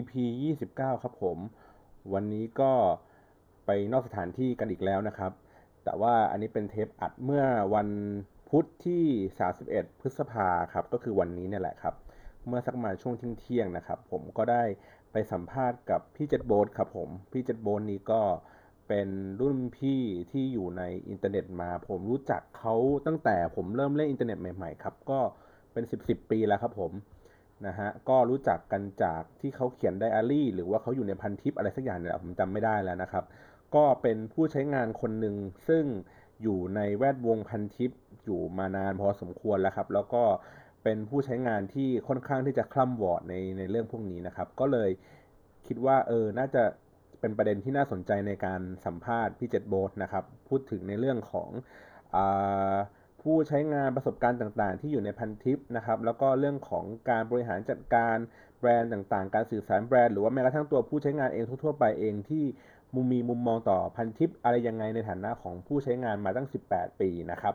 EP 29 ครับผม วันนี้ก็ไปนอกสถานที่กันอีกแล้วนะครับ แต่ว่าอันนี้เป็นเทปอัดเมื่อวันพุธที่ 31 พฤษภาครับ ก็คือวันนี้เนี่ยแหละครับ เมื่อสักมาช่วงเที่ยงนะครับ ผมก็ได้ไปสัมภาษณ์กับพี่เจ็ดโบสครับผม พี่เจ็ดโบสนี้ก็เป็นรุ่นพี่ที่อยู่ในอินเทอร์เน็ตมา ผมรู้จักเขาตั้งแต่ผมเริ่มเล่นอินเทอร์เน็ตใหม่ๆครับ ก็เป็น 10 10ปีแล้วครับผม นะฮะก็รู้จักกันจากที่เขาเขียนไดอารี่ หรือว่าเขาอยู่ในพันทิปอะไรสักอย่างเนี่ยผมจำไม่ได้แล้วนะครับ ก็เป็นผู้ใช้งานคนหนึ่งซึ่งอยู่ในแวดวงพันทิปอยู่มานานพอสมควรแล้วครับ แล้วก็เป็นผู้ใช้งานที่ค่อนข้างที่จะคล่ำวอดในในเรื่องพวกนี้นะครับ ก็เลยคิดว่าเออน่าจะเป็นประเด็นที่น่าสนใจในการสัมภาษณ์พี่เจ็ดโบสนะครับ พูดถึงในเรื่องของอ่า ผู้ใช้งานประสบการณ์ต่างๆ ที่อยู่ในพันทิปนะครับ แล้วก็เรื่องของการบริหารจัดการแบรนด์ต่างๆ การสื่อสารแบรนด์หรือว่าแม้กระทั่งตัวผู้ใช้งานเองทั่วๆไปเองที่มุมมีมุมมองต่อพันทิปอะไรยังไงในฐานะของผู้ใช้งานมาตั้ง 18 ปีนะครับ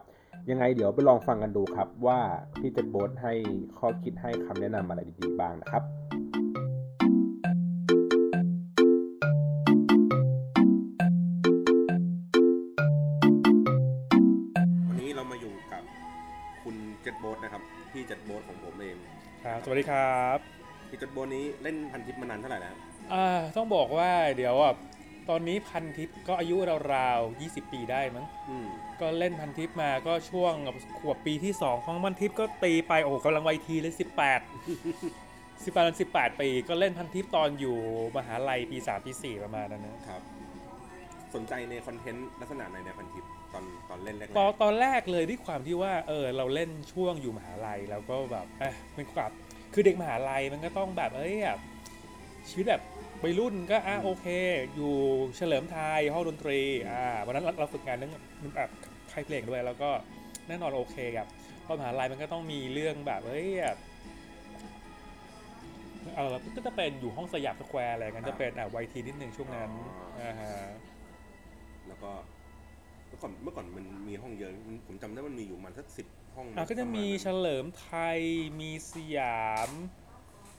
ยังไงเดี๋ยวไปลองฟังกันดูครับว่าพี่เจนโบสให้ข้อคิดให้คำแนะนำอะไรดีๆบ้างนะครับ ครับสวัสดีครับพี่เจ็ดโบสนี้เล่นพันทิปมานานเท่าไหร่แล้วอ่าต้องบอกว่าเดี๋ยวอะตอนนี้พันทิปก็อายุราวๆ20 ปีได้มั้งอืมก็เล่นพันทิปมาก็ช่วงขวบปีที่ 2 ของพันทิปก็ตีไปโอ้โหกำลังวัยทีเลย18 18 18 ปี ก็เล่นพันทิปตอนอยู่มหาลัยปี 3 ปี 4 ประมาณนั้นนะครับ สนใจในคอนเทนต์ลักษณะไหนในพันทิป ตอนตอนเล่นแรกตอนตอนแรกเลยด้วยความที่ว่าเออเราเล่นช่วงอยู่มหาลัยแล้วก็แบบเออเป็นแบบคือเด็กมหาลัยมันก็ต้องแบบเอ้ยแบบชีวิตแบบวัยรุ่นก็อะโอเค อยู่เฉลิมไทยห้องดนตรีอ่าวันนั้นเราเราฝึกงานเรื่องแบบค่ายเพลงด้วยแล้วก็แน่นอนโอเคครับตอนมหาลัยมันก็ต้องมีเรื่องแบบเอ้ยแบบเออก็จะเป็นอยู่ห้องสยามสแควร์อะไรกันจะเป็นอะวัยทีนิดนึงช่วงนั้นอ่าฮะแล้วก็เมื่อก่อนเมื่อก่อนมันมีห้องเยอะมันผมจำได้มันมีอยู่ประมันสักสิบห้องอะก็จะมีปรเฉมาณนั้นลิมไทยมีสยาม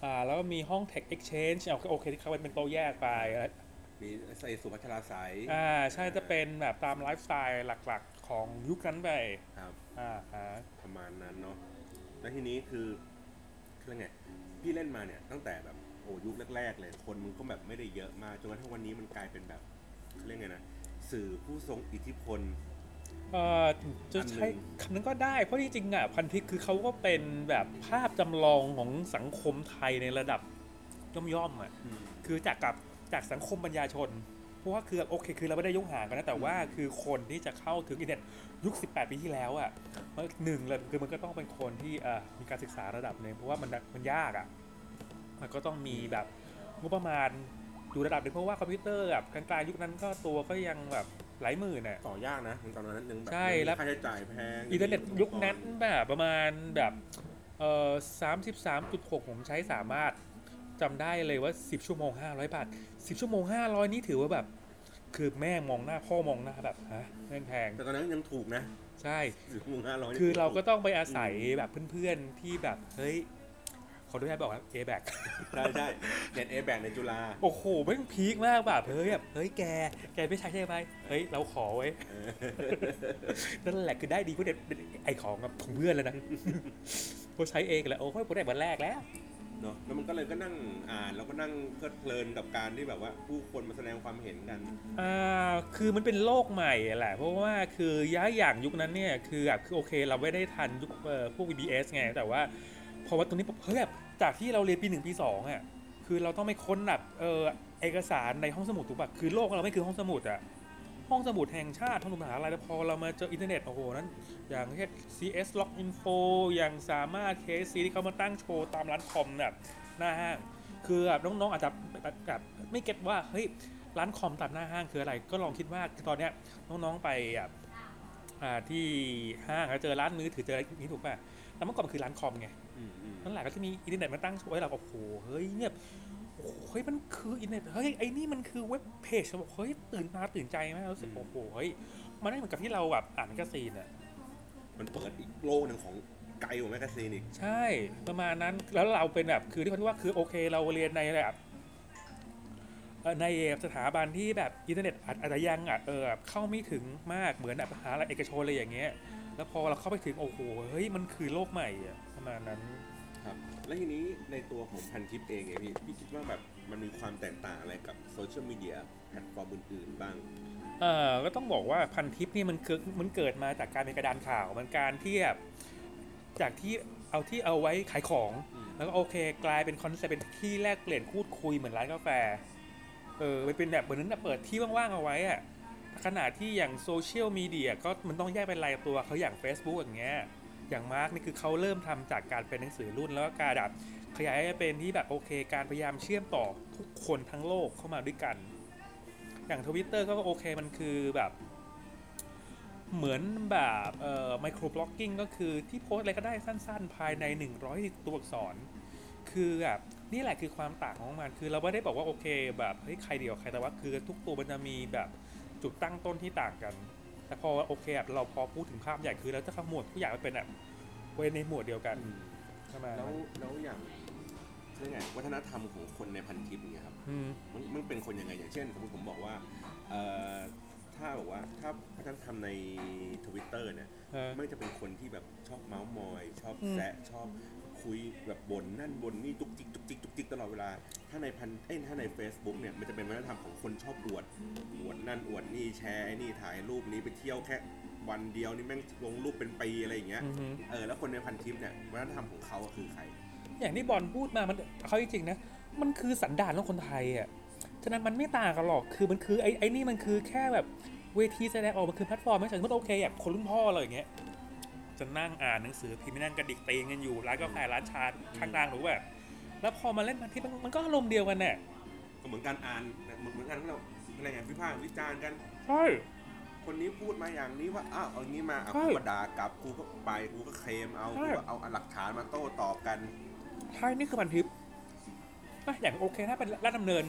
อ่าแล้วก็มีห้อง Tech Exchange เอาโอเคที่เขาเป็นโต๊ะแยกไปมีใส่สุพัชราสายอ่าใช่จะเป็นแบบตามไลฟ์สไตล์หลักๆ ของยุคนั้นไปครับอ่าฮะประมาณนั้นเนาะแล้วทีนี้คือคือไงพี่เล่นมาเนี่ยตั้งแต่แบบโอ้ยุคแรกๆเลยคนมันก็แบบไม่ได้เยอะมากจนกระทั่งวันนี้มันกลายเป็นแบบเขาเรียกไงนะ สื่อผู้ทรงอิทธิพลเอ่อจะใช้อันหนึ่งคำนั้นก็ได้ เพราะจริงๆอะพันทิปคือเขาก็เป็นแบบภาพจำลองของสังคมไทยในระดับย่อมๆอะคือจากกับจากสังคมปัญญาชน เพราะว่าคือโอเคคือเราไม่ได้ยกห่างกันนะแต่ว่าคือคนที่จะเข้าถึงอินเทอร์เน็ตยุค 18 ปีที่แล้วอะมันหนึ่งเลยคือมันก็ต้องเป็นคนที่เอ่อมีการศึกษาระดับหนึ่งเพราะว่ามันมันยากอะมันก็ต้องมีแบบงบประมาณ อยู่ระดับหนึ่งเพราะว่าคอมพิวเตอร์แบบกลางๆยุคนั้นก็ตัวก็ยังแบบหลายหมื่นอะต่อยากนะถึงตอนนั้นนึงแบบใช่แล้วค่าใช้จ่ายแพงอินเทอร์เน็ตยุคนั้นแบบประมาณแบบเอ่อสามสิบสามจุดหกผมใช้สามารถจำได้เลยว่า 10 ชั่วโมง 500 บาท 10 ชั่วโมง 500 นี่ถือว่าแบบ คือแม่มองหน้าพ่อมองหน้าแบบฮะแม่งแพง แต่ตอนนั้นยังถูกนะ ใช่สิบชั่วโมงห้าร้อยคือเราก็ต้องไปอาศัยแบบเพื่อนๆที่แบบ เฮ้ย เขาด้วยให้บอกว่าเอแบกใช่ใช่เน็ตเอแบกในจุฬาโอ้โหแม่งพีคมากแบบเฮ้ยแบบเฮ้ยแก แกไม่ใช่ใช่ไหมเฮ้ยเราขอไว้ยเออนั่นแหละคือได้ดีเพราะเด็ดไอของกับของเพื่อนเลยนะพอใช้เองแหละโอ้ยผมได้วันแรกแล้วเนาะแล้วมันก็เลยก็นั่งอ่านแล้วก็นั่งเพลิดเพลินกับการที่แบบว่าผู้คนมาแสดงความเห็นกันอ่าคือมันเป็นโลกใหม่แหละ เพราะว่าคือย้ายอย่างยุคนั้นเนี่ยคือแบบคือโอเคเราไม่ได้ทันยุคเอ่อพวก VBS ไงแต่ว่าพอว่าตรงนี้ปุ๊บเฮ้ยแบบ จากที่เราเรียนปีหนึ่งปีสองอะคือเราต้องไปค้นแบบเออเอกสารในห้องสมุดถูกปะคือโลกเราไม่คือห้องสมุดอะห้องสมุดแห่งชาติห้องสมุดมหาลัยแล้วพอเรามาเจออินเทอร์เน็ตโอ้โหนั้น อย่างเช่น CS Log Info อย่างสามารถ KC ที่เขามาตั้งโชว์ตามร้านคอมแบบหน้าห้างคือแบบน้องๆอาจจะแบบไม่เก็ตว่าเฮ้ยร้านคอมตัดหน้าห้างคืออะไร ก็ลองคิดว่าตอนเนี้ยน้องๆไปแบบอ่าที่ห้างเจอร้านมือถือเจออะไรนี้ถูกป่ะแต่เมื่อก่อนมันคือร้านคอมไง นั่นแหละก็จะมีอินเทอร์เน็ตมาตั้งโชว์ให้เราโอ้โหเฮ้ยเนี่ยโอ้โหเฮ้ยมันคืออินเทอร์เน็ตเฮ้ยไอ้นี่มันคือเว็บเพจเราบอกเฮ้ยตื่นตาตื่นใจมากรู้สึกโอ้โหเฮ้ยมันไม่เหมือนกับที่เราแบบอ่านแมกกาซีนอะมันเปิดอีกโลกหนึ่งของไกลกว่าแมกกาซีนอีกใช่ประมาณนั้นแล้วเราเป็นแบบคือที่เขาว่าคือโอเคเราเรียนในแบบเอ่อในสถาบันที่แบบอินเทอร์เน็ตอาจอาจจะยังอะเออแบบเข้าไม่ถึงมากเหมือนแบบมหาลัยเอกชนอะไรอย่างเงี้ย แล้วพอเราเข้าไปถึงโอ้โหเฮ้ยมันคือโลกใหม่อะประมาณนั้นครับ แล้วทีนี้ในตัวของพันทิปเองไงพี่พี่คิดว่าแบบมันมีความแตกต่างอะไรกับโซเชียลมีเดียแพลตฟอร์มอื่นๆบ้างเออก็ต้องบอกว่าพันทิปนี่มันเกิดมันเกิดมาจากการเป็นกระดานข่าวมันการที่แบบจากที่เอาที่เอาไว้ขายของอืมแล้วก็โอเค กลายเป็นคอนเซ็ปต์เป็นที่แลกเปลี่ยนพูดคุยเหมือนร้านกาแฟเออมันเป็นแบบเหมือนนั้นนะเปิดที่ว่างๆเอาไว้อะขนาดที่อย่างโซเชียลมีเดียก็มันต้องแยกเป็นรายตัวเขาอย่าง Facebook อย่างเงี้ย อย่างมาร์กนี่คือเขาเริ่มทำจากการเป็นหนังสือรุ่น แล้วก็การแบบขยายให้เป็นที่แบบโอเค การพยายามเชื่อมต่อทุกคนทั้งโลกเข้ามาด้วยกัน อย่างทวิตเตอร์ก็โอเคมันคือแบบเหมือนแบบเอ่อ microblogging ก็คือที่โพสอะไรก็ได้สั้นๆ ภายใน 100 ตัวอักษร คือแบบนี่แหละคือความต่างของมัน คือเราไม่ได้บอกว่าโอเค แบบเฮ้ยใครเดียวใครแต่ว่าคือทุกตัวมันจะมีแบบจุดตั้งต้นที่ต่างกัน แต่พอโอเคแบบเราพอพูดถึงภาพใหญ่คือเราจะขมวดทุกอย่างมันเป็นแบบไว้ในหมวดเดียวกันใช่ไหมแล้วแล้วอย่างเรื่องไงวัฒนธรรมของคนในพันทิปอย่างเงี้ยครับอืมมันมันเป็นคนยังไงอย่างเช่นสมมติผมบอกว่าเอ่อถ้าบอกว่าถ้าวัฒนธรรมในทวิตเตอร์เนี่ยเออไม่จะเป็นคนที่แบบชอบเมาส์มอย ชอบอืมแซะชอบ คุยแบบบ่นนั่นบ่นนี่จุกจิกจุกจิกจุกจิกตลอดเวลา ถ้าในพันเอ้ยถ้าใน Facebook เนี่ยมันจะเป็นวัฒนธรรมของคนชอบอวดอวดนั่นอวดนี่แชร์ไอ้นี่ถ่ายรูปนี้ไปเที่ยวแค่วันเดียวนี่แม่งลงรูปเป็นปีอะไรอย่างเงี้ย อือฮึ เออแล้วคนในพันทิปเนี่ยวัฒนธรรมของเขาอะคือใคร อย่างที่บอลพูดมา มันเขาจริงๆนะ มันคือสันดานของคนไทยอะ ฉะนั้นมันไม่ต่างกันหรอก คือมันคือไอ้ไอ้นี่มันคือแค่แบบเวทีแสดงออก มันคือแพลตฟอร์มไม่ใช่สมมติโอเคแบบคนรุ่นพ่อเราอย่างเงี้ย จะนั่งอ่านหนังสือพิมพ์นั่งกระดิกตีนกันอยู่ร้านกาแฟร้านชาข้างทางถูกป่ะแล้วพอมาเล่นพันทิปมันมันก็อารมณ์เดียวกันแน่ก็เหมือนการอ่านเหมือนเหมือนกันที่เราอะไรไงวิพากษ์วิจารณ์กันใช่คนนี้พูดมาอย่างนี้ว่าอ้าวเอางี้มาเอาใช่กูก็ด่ากลับกูก็ไปกูก็เคลมเอาใช่กูก็เอาหลักฐานมาโต้ตอบกันใช่นี่คือพันทิปอะอย่างโอเคถ้าเป็นรัฐดำเนิน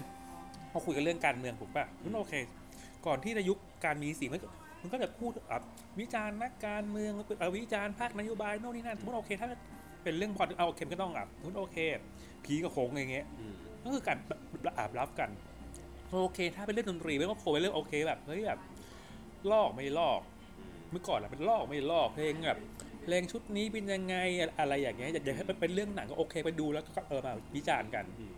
เราคุยกันเรื่องการเมืองถูกป่ะมันโอเค ก่อนที่จะยุคการมีสีมันก็ มันก็จะพูดแบบวิจารณ์นักการเมืองเอ่อวิจารณ์ภาคนโยบายโน่นนี่นั่นสมมติโอเคถ้าเป็นเรื่องบอลเอาโอเคมันก็ต้องแบบสมมติโอเคผีกับโขงอย่างเงี้ยอืมก็คือการอาบรับกันโอเค ถ้าเป็นเรื่องดนตรีไม่ก็โคเป็นเรื่องโอเคแบบเฮ้ยแบบลอกไม่ลอกเมื่อก่อนอะเป็นลอกไม่ลอกเพลงแบบเพลงชุดนี้เป็นยังไงอะไรอย่างเงี้ยอยากอยากให้มันเป็นเรื่องหนังก็โอเคไปดูแล้วก็เออมาวิจารณ์กันอืม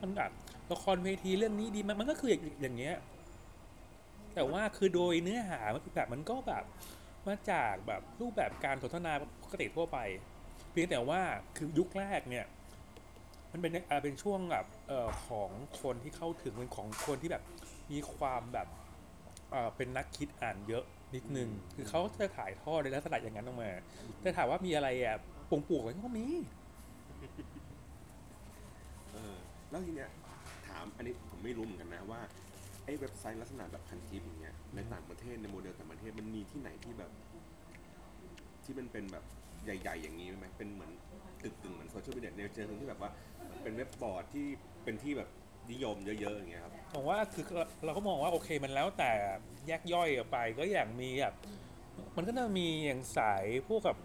มันแบบละครเวทีเรื่องนี้ดีมันมันก็คืออย่างอย่างเงี้ย แต่ว่าคือโดยเนื้อหามันแบบมันก็แบบมาจากแบบรูปแบบการสนทนาปกติทั่วไป เพียงแต่ว่าคือยุคแรกเนี่ย มันเป็นอ่าเป็นช่วงแบบเอ่อของคนที่เข้าถึงเป็นของคนที่แบบมีความแบบเอ่อเป็นนักคิดอ่านเยอะนิดนึง คือเขาจะถ่ายทอดในลักษณะอย่างนั้นออกมาแต่ถามว่ามีอะไรอะปงปลูกอะไรก็มีเออแล้วทีเนี้ยถามอันนี้ผมไม่รู้เหมือนกันนะว่า ไอ้เว็บไซต์ลักษณะแบบพันทิปอย่างเงี้ยในต่างประเทศในโมเดลต่างประเทศมันมีที่ไหนที่แบบ ที่มันเป็นแบบใหญ่ ๆ อย่างนี้ไหมเป็นเหมือนกึ่งกึ่งๆเหมือนโซเชียลมีเดียในเชิงที่แบบว่าเป็นเว็บบอร์ดที่เป็นที่แบบนิยมเยอะๆอย่างเงี้ยครับผมว่าคือเราก็มองว่าโอเคมันแล้วแต่แยกย่อยออกไปก็อย่างมีแบบมันก็จะมีอย่างสายพวกกับ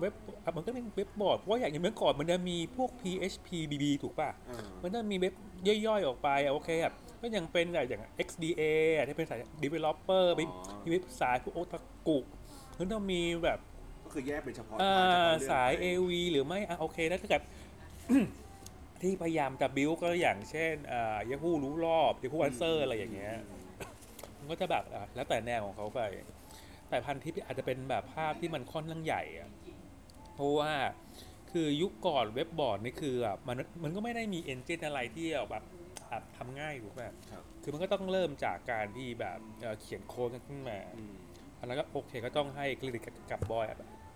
เว็บอะมันก็เป็นเว็บบอร์ดเพราะว่าอย่างเมื่อก่อนมันจะมีพวก PHP BB ถูกป่ะอ่ามันจะมีเว็บย่อยๆออกไปอะโอเคครับก็ยังเป็นอะอย่าง XDA อะที่เป็นสาย developer มีอ๋อมีเว็บสายพวกโอตากุมันต้องมีแบบก็คือแยกเป็นเฉพาะเอ่ทางเฉอพาะเรื่องสายไป AV หรือไม่อะโอเคแล้วถ้าเกิดที่พยายามจะบิวก็อย่างเช่นอ่า Yahoo รู้รอบ Yahoo Answer อะไรอย่างเงี้ยมันก็จะแบบอะแล้วแต่แนวของเขาไป แต่พันทิปอาจจะเป็นแบบภาพที่มันค่อนข้างใหญ่อะ เพราะว่าคือยุคก่อนเว็บบอร์ดนี่คือแบบมันมันก็ไม่ได้มี engine อะไรที่แบบแบบทำง่ายถูกไหมครับคือมันก็ต้องเริ่มจากการที่แบบเอ่อเขียนโค้ดกันขึ้นมาอืมอันนั้นก็โอเคก็ต้องให้เครดิตกับบอย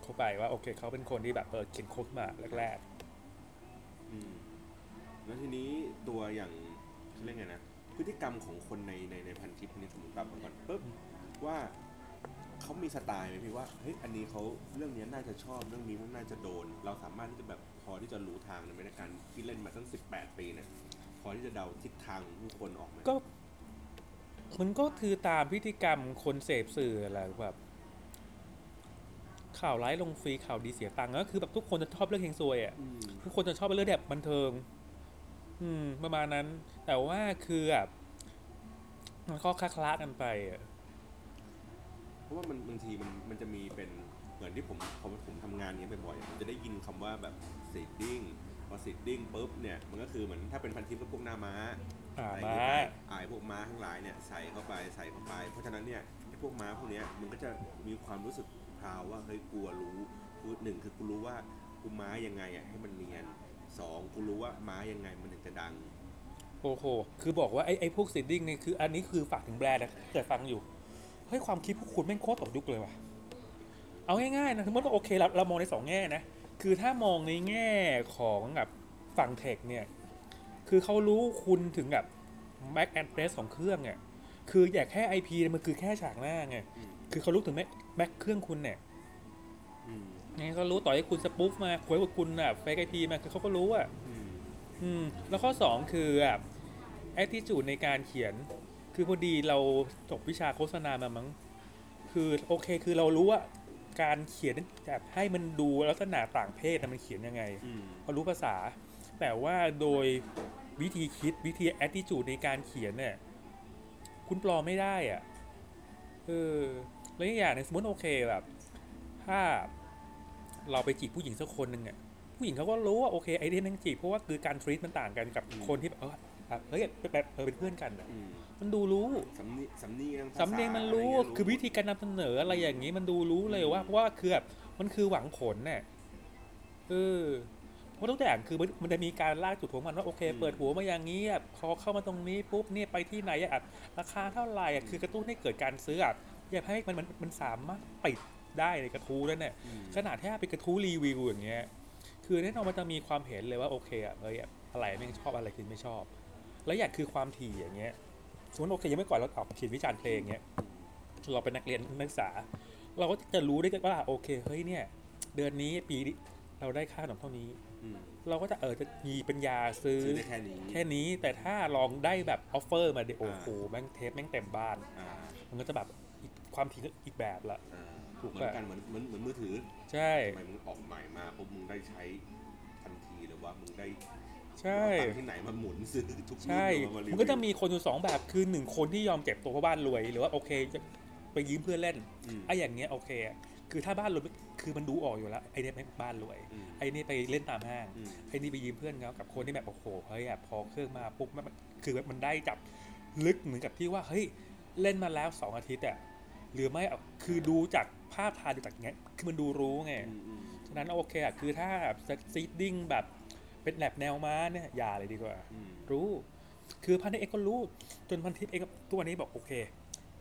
เข้าไปว่าโอเคเขาเป็นคนที่แบบเออเขียนโค้ดมาแรกอืมแล้วทีนี้ตัวอย่างเขาเรียกไงนะพฤติกรรมของคนในในในพันทิปนี่สมมติกลับมาก่อนปุ๊บว่า เขามีสไตล์ไหมพี่ว่าเฮ้ยอันนี้เขาเรื่องนี้น่าจะชอบเรื่องนี้มันน่าจะโดน เราสามารถที่จะแบบพอที่จะรู้ทางในการที่เล่นมาตั้งสิบแปดปีเนี่ยพอที่จะเดาทิศทางของผู้คนออกไหมๆก็ มันก็คือตามพฤติกรรมคนเสพสื่อแหละแบบข่าวร้ายลงฟรีข่าวดีเสียตังค์ก็คือแบบทุกคนจะชอบเรื่องเฮงซวยอะอืมทุกคนจะชอบเรื่องแบบบันเทิง อืม ประมาณนั้น แต่ว่าคือแบบมันก็คล้าๆกันไปอะเพ ราะว่ามันบางทีมันมันจะมีเป็นเหมือนที่ผมพอผมทำงานนี้บ่อยๆผมจะได้ยินคำว่าแบบ seeding พอ seeding ปุ๊บเนี่ยมันก็คือเหมือนถ้าเป็นพันทิปก็พวกหน้าม้าอ่าใส่มาเข้าไปอ่ายพวกม้าทั้งหลายเนี่ยใส่เข้าไปใส่เข้าไป เพราะฉะนั้นเนี่ยไอ้พวกม้าพวกเนี้ยมันก็จะมีความรู้สึกพราวว่าเฮ้ยกลัวรู้คือหนึ่งคือกูรู้ว่ากูม้ายังไงอะให้มันเนียนสองกูรู้ว่าม้ายังไงมันถึงจะดังโอ้โห คือบอกว่าไอ้ไอ้พวก seeding นี่คืออันนี้คือฝากถึงแบรนด์นะแต่ฟังอยู่ เฮ้ยความคิดพวกคุณแม่งโคตรตกยุคเลยว่ะ เอาง่ายๆนะสมมติว่าโอเคเราเรามองในสองแง่นะ คือถ้ามองในแง่ของแบบฝั่ง tech เนี่ย คือเขารู้คุณถึงแบบ Mac address ของเครื่องเนี่ยคืออยากแค่ IP เนี่ยมันคือแค่ฉากหน้าไงอืมคือเขารู้ถึง Mac Mac เครื่องคุณเนี่ยอืมไงเขารู้ต่อให้คุณสปูฟมาคุยกับคุณอะเฟกไอพีมาคือเขาก็รู้อะอืมอืม แล้วข้อ2คือแบบแอ t ิจูดในการเขียน คือพอดีเราจบวิชาโฆษณามามั้ง คือโอเค คือเรารู้ว่าการเขียนแบบให้มันดูลักษณะต่างเพศนะมันเขียนยังไงอืมเขารู้ภาษา แต่ว่าโดยวิธีคิดวิธีแอ t ิจูดในการเขียนเนี่ย คุณปลอมไม่ได้อะ่ะเออแล้วอีกอย่างหนึงสมมติโอเคแบบถ้าเราไปจีบผู้หญิงสักคนหนึ่งเนี่ยผู้หญิงเขาก็รู้ว่าโอเคไอ้ที่นั่งจีบเพราะว่าคือการทรีตมันต่างกันกับคนที่แบบเออแบบเฮ้ยแบบเออเป็นเพื่อนกันอะอื มมันดูรู้สำเนีสำเนียงภาษาสำเนียงมันรู้ะไเงี้ยคือวิธีการนำเสนออะไรอย่างนี้มันดูรู้เลยว่าเพราะว่าคือแบบมันคือหวังผลเนี่ยเออเพราะทุกอย่างคือมันมันจะมีการลากจุดของมันว่าโอเค เปิดหัวมาอย่างนี้อะพอเข้ามาตรงนี้ปุ๊บเนี่ยไปที่ไหนอะราคาเท่าไหร่อะคือกระตุ้นให้เกิดการซื้ออะอยากให้มันมันมันสามารถปิดได้ในกระทู้ด้วยเนี่ยอืมขนาดแค่เป็นกระทู้รีวิวอย่างเงี้ยคือแน่นอนมันจะมีความเห็นเลยว่าโอเคอะเอ้ยอะไรไม่ชอบอะไรคือไม่ชอบ แล้วอย่างคือความถี่อย่างเงี้ย สมมติโอเคยังไม่ก่อนเราออกเขียนวิจารณ์เพลงเงี้ยเราเป็นนักเรียนนักศึกษา เราก็จะรู้ได้ว่าโอเคเฮ้ยเนี่ย เดือนนี้ปีนี้เราได้ค่าขนมเท่านี้อืมเราก็จะเออจะมีปัญญาซื้อซื้อได้แค่นี้แค่นี้แต่ถ้าลองได้แบบ offer มาดิโอ้โหแม่งเทปแม่งเต็มบ้านอ่ามันก็จะแบบอีกความถี่ก็อีกแบบละอ่าถูกเหมือนปะกันเหมือนเหมือนเหมือนมือถือ ใช่ทำไมมึงออกใหม่มาปุ๊บมึงได้ใช้ทันทีหรือว่ามึงได้ ใช่เอาตังค์ที่ไหนมาหมุนซื้อทุกรุ่นใช่เอาารีวิวมันก็จะมีคนอยู่สองแบบคือหนึ่งคนที่ยอมเจ็บตัวเพราะบ้านรวย หรือว่าโอเคจะไปยืมเพื่อนเล่นอืมไอ้อย่างเงี้ยโอเคอะคือถ้าบ้านรวยคือมันดูออกอยู่แล้วไอ้เนี่ยไม่บ้านรวยอืมไอ้นี่ไปเล่นตามห้างอืมไอ้นี่ไปยืมเพื่อนเขากับคนที่แบบโอ้โหเฮ้ยอะพอเครื่องมาปุ๊บมันคือมันได้จับลึกเหมือนกับที่ว่าเฮ้ยเล่นมาแล้วสองอาทิตย์อะหรือไม่อะคือดูจากภาพถ่ายดูจากเงี้ยคือมันดูรู้ไงอืมอืมฉะนั้นโอเคอะคือถ้า seeding แบบ เป็นแบบแนวม้าเนี่ยอย่าเลยดีกว่าอืมรู้ คือพันทิปเองก็รู้ จนพันทิปเองก็ตัววันนี้บอกโอเค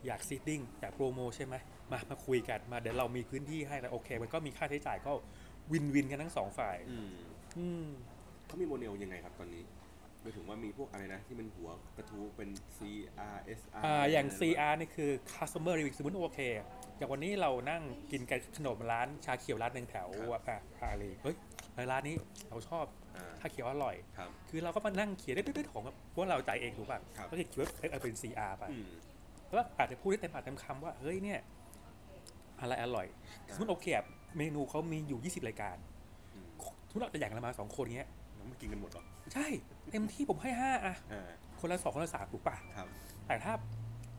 อยาก seeding อยากโปรโมใช่ไหมมามาคุยกันมาเดี๋ยวเรามีพื้นที่ให้แล้วโอเค มันก็มีค่าใช้จ่ายก็ win-win กันทั้งสองฝ่ายอืมอืมเขามีโมเดลยังไงครับตอนนี้หมายถึงว่ามีพวกอะไรนะ ที่มันหัวกระทู้เป็น CRSR อ่าอย่าง CR นี่คือ customer review สมมติโอเคอย่างวันนี้เรานั่งกินกันขนมร้านชาเขียวร้านหนึ่งแถวอะอ่าเลยเฮ้ย ร้านนี้เราชอบอ่าชาเขียวอร่อยครับคือเราก็มานั่งเขียนได้ด้วยของพวกเราใจเองถูกป่ะครับก็จะเขียนว่าเอ้ยเอาเป็น CR ไปอืมแล้วอาจจะพูดได้เต็มปากเต็มคำว่าเฮ้ยเนี่ยอะไรอร่อยสมมติโอเคอะเมนูเขามีอยู่ 20 รายการอืมทุกเราแต่อย่างละมาสองคนเงี้ยแล้วมันกินกันหมดเหรอใช่เต็มที่ผมให้ห้าอะอ่าคนละสองคนละสามถูกป่ะครับแต่ถ้า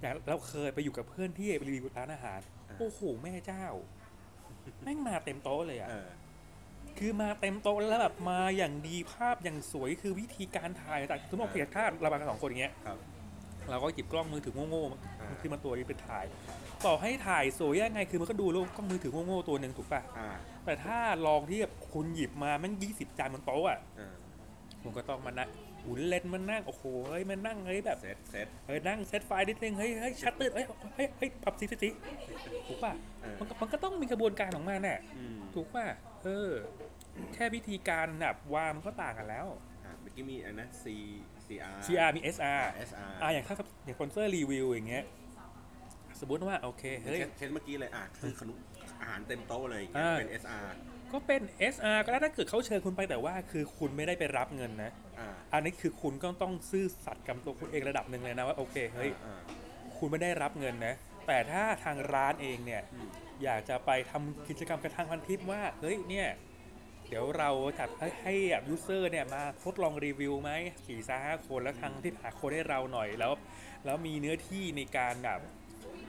อย่างเราเคยไปอยู่กับเพื่อนที่ไปรีวิวร้านอาหารอ่าโอ้โหแม่เจ้า แม่งมาเต็มโต๊ะเลยอะเออ คือมาเต็มโต๊ะแล้วแบบมาอย่างดีภาพอย่างสวยคือวิธีการถ่ายแต่สมมติโอเคถ้าเรามากันสองคนอย่างเงี้ยครับเราก็หยิบกล้องมือถือโง่ๆอ่ามันคือมาตัวนี้เป็นถ่าย ต่อให้ถ่ายสวยยังไงคือมันก็ดูรูปกล้องมือถือโง่ๆตัวหนึ่งถูกป่ะอ่าแต่ถ้าลองที่แบบคุณหยิบมาแมันยี่สิบจานบนโต๊ะอะอ่าผมก็ต้องมานั่งหุ่นเลนส์มันนั่งโอ้โหเฮ้ยมันนั่งเฮ้ยแบบเซตเซตเฮ้ยนั่งเซตไฟล์นิดนึงเฮ้ยเฮ้ยชัตเตอร์เฮ้ยเฮ้ยเฮ้ยปรับสีสีสีถูกป่ะเออมันก็มันก็ต้องมีกระบวนการของมันน่ะอืมถูกป่ะเออ แค่วิธีการแบบวางมันก็ต่างกันแล้วอ่าเมื่อกี้มีอันนะ C CR CR มี SR SR อ่าอย่างถ้าอย่างคอนเซอร์รีวิวอย่างเงี้ย สมมติว่าโอเคเคเฮ้ยสเคสเมื่อกี้เลยอะคือขนมอาหารเต็มโต๊ะเลยอย่างเงี้ยอ่า เป็น SR ก็เป็น SR ก็ได้ถ้าเกิดเขาเชิญคุณไปแต่ว่า คือคุณไม่ได้ไปรับเงินนะ อ่าอันนี้คือคุณก็ต้องซื่อสัตย์กับตัวคุณเองระดับหนึ่งเลยนะว่าโอเคเฮ้ย อ่าคุณไม่ได้รับเงินนะแแต่ถ้าทางร้านเองเนี่ย อืม อยากจะไปทำกิจกรรมกับทางพันทิปว่า เฮ้ยเนี่ย เดี๋ยวเราจัดให้ให้แบบยูเซอร์เนี่ยมาทดลองรีวิวไหมสี่สห้าคนแล้วทางที่หาโค้ดให้เราหน่อยแล้ว แล้วมีเนื้อที่ในการแบบ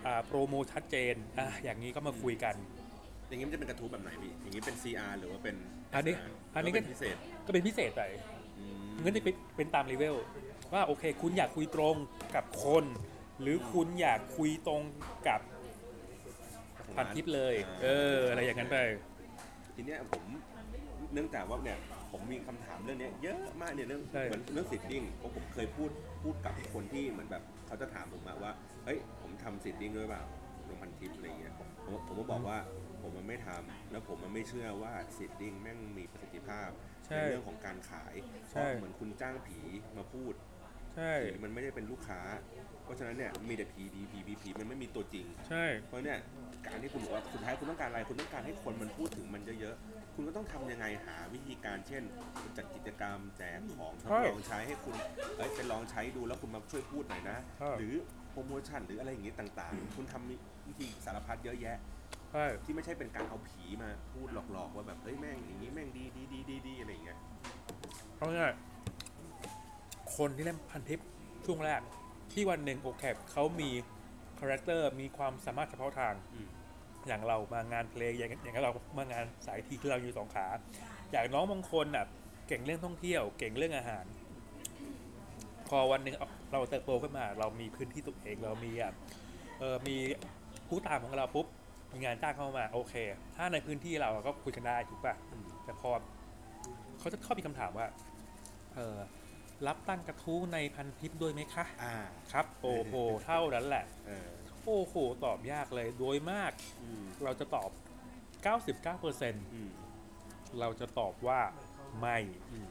อ่าโปรโมชัดเจนอะอย่างนี้ก็มาคุยกัน อย่างนี้มันจะเป็นกระทู้แบบไหนพี่อย่างนี้เป็น CR หรือว่าเป็นอันนี้ SR อันนี้หรืก็ว่าเป็นพิเศษก็เป็นพิเศษไปอืมมันก็จะเป็นเป็นตามเลเวลว่าโอเค คุณอยากคุยตรงกับคน หรือคุณอยากคุยตรงกับพันทิปเลย เออ อะไรอย่างนั้นไป ทีเนี้ยผม เนื่องจากว่าเนี่ยผมมีคำถามเรื่องเนี้ยเยอะมากเนี่ยเรื่องใช่ เหมือนเรื่อง seeding เพราะผมเคยพูดพูดกับคนที่เหมือนแบบเขาจะถามผมมาว่าเฮ้ยผมทำ seeding ด้วยเปล่าลงพันทิปอะไรเงี้ยผมผมก็บอกว่าผมมันไม่ทำแล้วผมมันไม่เชื่อว่า seeding แม่งมีประสิทธิภาพใช่ในเรื่องของการขายใช่ ราะเหมือนคุณจ้างผีมาพูด ใช่ผีมันไม่ได้เป็นลูกค้า เพราะฉะนั้นเนี่ยมีแต่ผีผีผีผีผีมันไม่มีตัวจริง ใช่ เพราะเนี่ยการที่คุณบอกว่าสุดท้ายคุณต้องการอะไรคุณต้องการให้คนมันพูดถึงมันเยอะๆ คุณก็ต้องทำยังไงหาวิธีการเช่นจัดกิจกรรมแจกของทดลองใช้ให้คุณเอ้ยไปลองใช้ดูแล้วคุณมาช่วยพูดหน่อยนะหรือโปรโมชั่นหรืออะไรอย่างงี้ต่างๆ คุณทำวิธีสารพัดเยอะแยะ ใช่ ที่ไม่ใช่เป็นการเอาผีมาพูดหลอกๆว่าแบบเฮ้ยแม่งอย่างนี้แม่งดีดีดีดีดีอะไรอย่างเงี้ยเพราะง่ายๆคนที่เล่นพันทิปช่วงแรกที่วันหนึ่งโอเคเขามีคาแรคเตอร์มีความสามารถเฉพาะทาง อืม อย่างเรามางานเพลงอย่างอย่างเรามางานสายทีที่เราอยู่สองขา อย่างน้องบางคนอะเก่งเรื่องท่องเที่ยว เก่งเรื่องอาหาร พอวันหนึ่งเราเติบโตขึ้นมา เรามีพื้นที่ตัวเองเรามีอะเออมีผู้ตามของเราปุ๊บมีงานจ้างเข้ามาโอเค ถ้าในพื้นที่เราก็คุยกันได้ถูกป่ะอืมแต่พอเขาจะเข้ามีคำถามว่า เออรับตั้งกระทู้ในพันทิปด้วยไหมคะอ่าครับ โอ้โหเท่านั้นแหละเออ โอ้โห ตอบยากเลย โดยมากอืมเราจะตอบ 99%อืมเราจะตอบว่าไม่อืม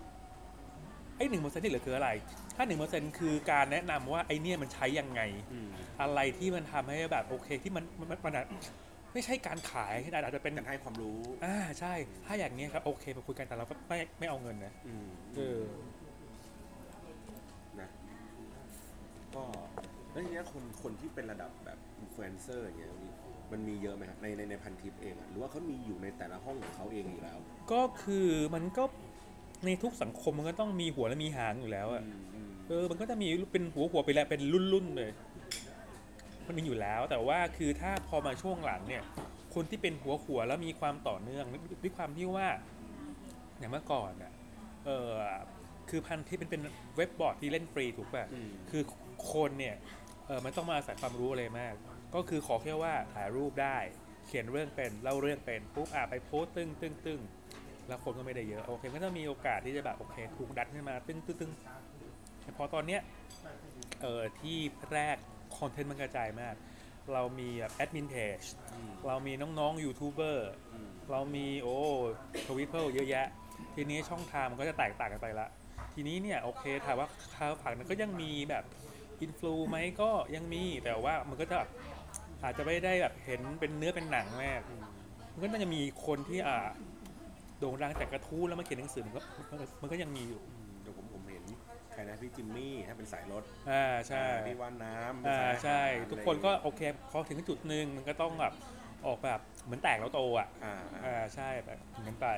ไอ้หนึ่งเปอร์เซ็นต์ที่เหลือคืออะไร ถ้าหนึ่งเปอร์เซ็นต์คือการแนะนำว่าไอ้เนี่ยมันใช้ยังไงอืมอะไรที่มันทำให้แบบโอเคที่มันมันมันอาจไม่ใช่การขายแต่อาจจะเป็นการให้ความรู้ อ่าใช่ ถ้าอย่างเนี้ยครับโอเคมาคุยกันแต่เราก็ไม่ไม่เอาเงินนะอืมเออนะก็ แล้วทีเนี้ยคนคนที่เป็นระดับแบบอินฟลูเอนเซอร์อย่างเงี้ยมีมันมีเยอะไหมครับในในในพันทิปเองอะหรือว่าเขามีอยู่ในแต่ละห้องของเขาเองอยู่แล้ว ก็คือมันก็ในทุกสังคมมันก็ต้องมีหัวและมีหางอยู่แล้วอะอืมอืมเออมันก็จะมีเป็นหัวหัวไปแล้วเป็นรุ่นรุ่นๆเลยมันมีอยู่แล้ว แต่ว่าคือถ้าพอมาช่วงหลังเนี่ย คนที่เป็นหัวหัวแล้วมีความต่อเนื่องด้วยความที่ว่าอย่างเมื่อก่อนอะเออคือพันที่เป็นเป็นเว็บบอร์ดที่เล่นฟรีถูกป่ะอืมคือคนเนี่ยเออมันต้องมาอาศัยความรู้อะไรมาก ก็คือขอแค่ว่าถ่ายรูปได้ เขียนเรื่องเป็นเล่าเรื่องเป็นปุ๊บอะไปโพสต์ตึ้งตึ้งตึ้งแล้วคนก็ไม่ได้เยอะโอเคก็จะมีโอกาสที่จะแบบโอเคถูกดันขึ้นมาตึ้งตึ้งตึ้งแต่พอตอนเนี้ยเออที่แรกคอนเทนต์มันกระจายมาก เรามีแบบแอดมินเพจอืมเรามีน้องๆยูทูบเบอร์อืมเรามีโอ้ทวิตเตอร์เยอะแยะ ทีนี้ช่องทางมันก็จะแตกต่างกันไปละ ทีนี้เนี่ยโอเคถามว่าทางฝั่งนั้นก็ยังมีแบบ อินฟลูไหมก็ยังมีแต่ว่ามันก็จะแบบอาจจะไม่ได้แบบเห็นเป็นเนื้อเป็นหนังมากอืมมันก็น่าจะมีคนที่อ่าโด่งดังจากกระทู้แล้วมาเขียนหนังสือมันก็มันก็มันก็ยังมีอยู่อืมเดี๋ยวผมผมเห็นใครนะพี่จิมมี่ถ้าเป็นสายรถอ่าใช่อ่าพี่ว่านน้ำอ่าเป็นสายอาหารใช่ ทุกคนอะไรก็โอเคพอถึงจุดหนึ่งมันก็ต้องแบบออกแบบเหมือนแตกแล้วโตอะอ่าอ่าอ่าใช่แบบอย่างนั้นไป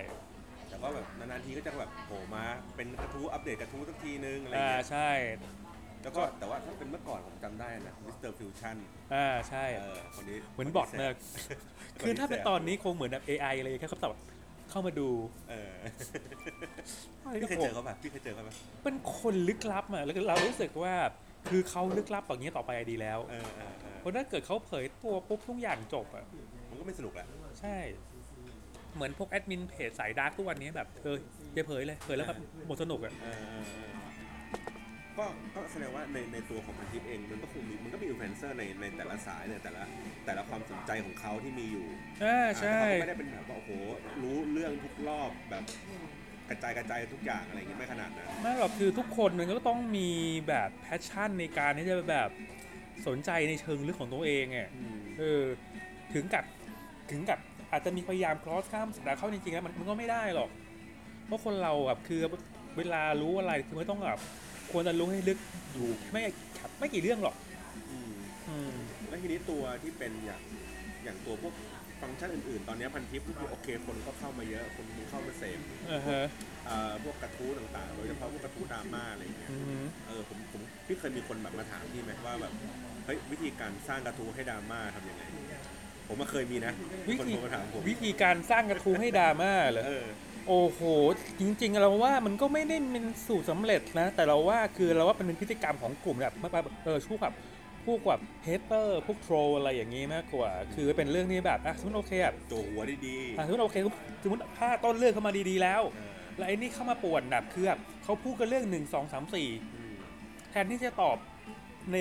แต่ก็แบบนานๆทีก็จะแบบโผล่มาเป็นกระทู้อัปเดตกระทู้สักทีนึงอะไรอ่าเงี้ยใช่ แล้วก็แต่ว่าถ้าเป็นเมื่อก่อนผมจำได้นะมิสเตอร์ฟิวชั่นอ่าใช่ เออคนนี้เหมือนบอทมากคือถ้าเป็นตอนนี้คงเหมือนแบบ AI เลยแค่เขาตอบเข้ามาดูเอออะไรพี่ก็เคยโผเจล่อเขาปะพี่เคยเจอเขาปะเป็นคนลึกลับอะแล้วเรารู้สึกว่าคือเขาลึกลับอย่างนี้ยต่อไปดีแล้วเออเออเออเพราะถ้าเกิดเขาเผยตัวปุ๊บทุกอย่างจบอะมันก็ไม่สนุกแหละใช่ เหมือนพวกแอดมินเพจสายดาร์กทุกวันนี้แบบเอออย่าเผยเลยเผยแล้วแบบหมดสนุกอะ ก็ก็แสดงว่าในในตัวของพันทิปเองมันก็คงมีมันก็มีอินฟลูเอนเซอร์ในในแต่ละสายในแต่ละแต่ละความสนใจของเขาที่มีอยู่อ่าใช่อ่าแต่เขาก็ไม่ได้เป็นแบบว่าโอ้โหรู้เรื่องทุกรอบแบบกระจายกระจายทุกอย่างอะไรอย่างงี้ไม่ขนาดนั้นไม่หรอกคือทุกคนมันก็ต้องมีแบบแพชชั่นในการที่จะแบบสนใจในเชิงลึกของตัวเองอะอืมเออถึงกับถึงกับอาจจะมีพยายาม cross ข้ามสแต่เข้าจริงๆแล้วมันมันก็ไม่ได้หรอก เพราะคนเราแบบคือเวลารู้อะไรคือไม่ต้องแบบ ควรจะรู้ให้ลึกอยู่ไม่ไม่กี่เรื่องหรอกอืมอืมแล้วทีนี้ตัวที่เป็นอย่างอย่างตัวพวกฟังก์ชันอื่นๆ ตอนนี้พันทิปก็คือโอเค คนก็เข้ามาเยอะคนเข้ามาเสพอ่าฮะ เอ่อพวกกระทู้ต่างๆ โดยเฉพาะพวกกระทู้ดราม่าอะไรอย่างเงี้ยอืมเออผมผมพี่เคยมีคนแบบมาถามพี่ไหมว่าแบบเฮ้ยวิธีการสร้างกระทู้ให้ดราม่าทำยังไง ผมมาเคยมีนะวิคนธีโทรมาถามผมวิธีการสร้างกระทู้ให้ดราม่าเหรอเออ โอ้โห จริง ๆ เราว่ามันก็ไม่ได้เป็นสูตรสำเร็จนะ แต่เราว่าคือเราว่าเป็นพฤติกรรมของกลุ่มแบบแบบเออช่วแบบพวกแบบ hater พวก troll อะไรอย่างนี้มากกว่า คือเป็นเรื่องที่แบบอะสมมติโอเคอะตัวหัวดีอะสมมติโอเคสมมติถ้าต้นเรื่องเข้ามาดีๆแล้วๆเออแล้วไอ้นี่เข้ามาป่วนแบบคือแบบเขาพูดกันเรื่องหนึ่งสองสามสี่อืมแทนที่จะตอบใน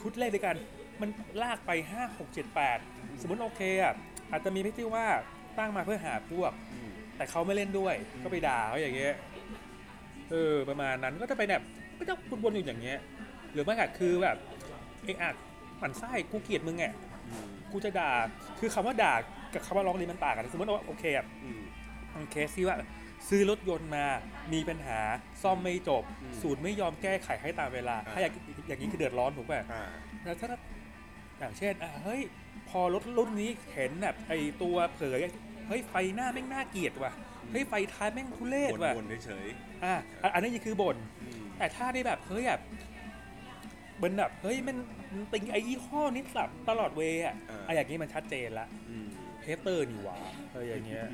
ชุดแรกด้วยกัน มันลากไปห้าหกเจ็ดแปดสมมติโอเคอะอาจจะมีพิธีว่าตั้งมาเพื่อหาพวกอืม แต่เขาไม่เล่นด้วย ก็ไปด่าเขาอย่างเงี้ยเออประมาณนั้นก็จะไปแบบก็จะวนๆอยู่อย่างเงี้ย หรือไม่ก็คือแบบเอะอะหมั่นไส้กูเกลียดมึงไงอืมกูจะด่าคือคำว่าด่ากับคำว่าร้องเรียนมันต่างกันสมมติว่าโอเคอะอืมทางเคสที่ว่าซื้อรถยนต์มามีปัญหาซ่อมไม่จบอืมศูนย์ไม่ยอมแก้ไขให้ตามเวลาอ่าถ้าอย่างอย่างนี้คือเดือดร้อนถูกป่ะอ่าแล้วถ้าอย่างเช่นอะเฮ้ยพอรถรุ่นนี้เห็นแบบไอตัวเผย เฮ้ยไฟหน้าแม่งน่าเกลียดว่ะเฮ้ยไฟท้ายแม่งทุเรศว่ะวนๆเฉยอะอะอันนี้คือบ่นๆอืมแต่ถ้าได้แบบเฮ้ยแบบเป็นแบบเฮ้ยมันมันติงไอ้ยี่ห้อนี้สับตลอดเวย์อะอ่าไอ้อย่างนี้มันชัดเจนละอืม hater นี่หว่าเอออย่างเงี้ย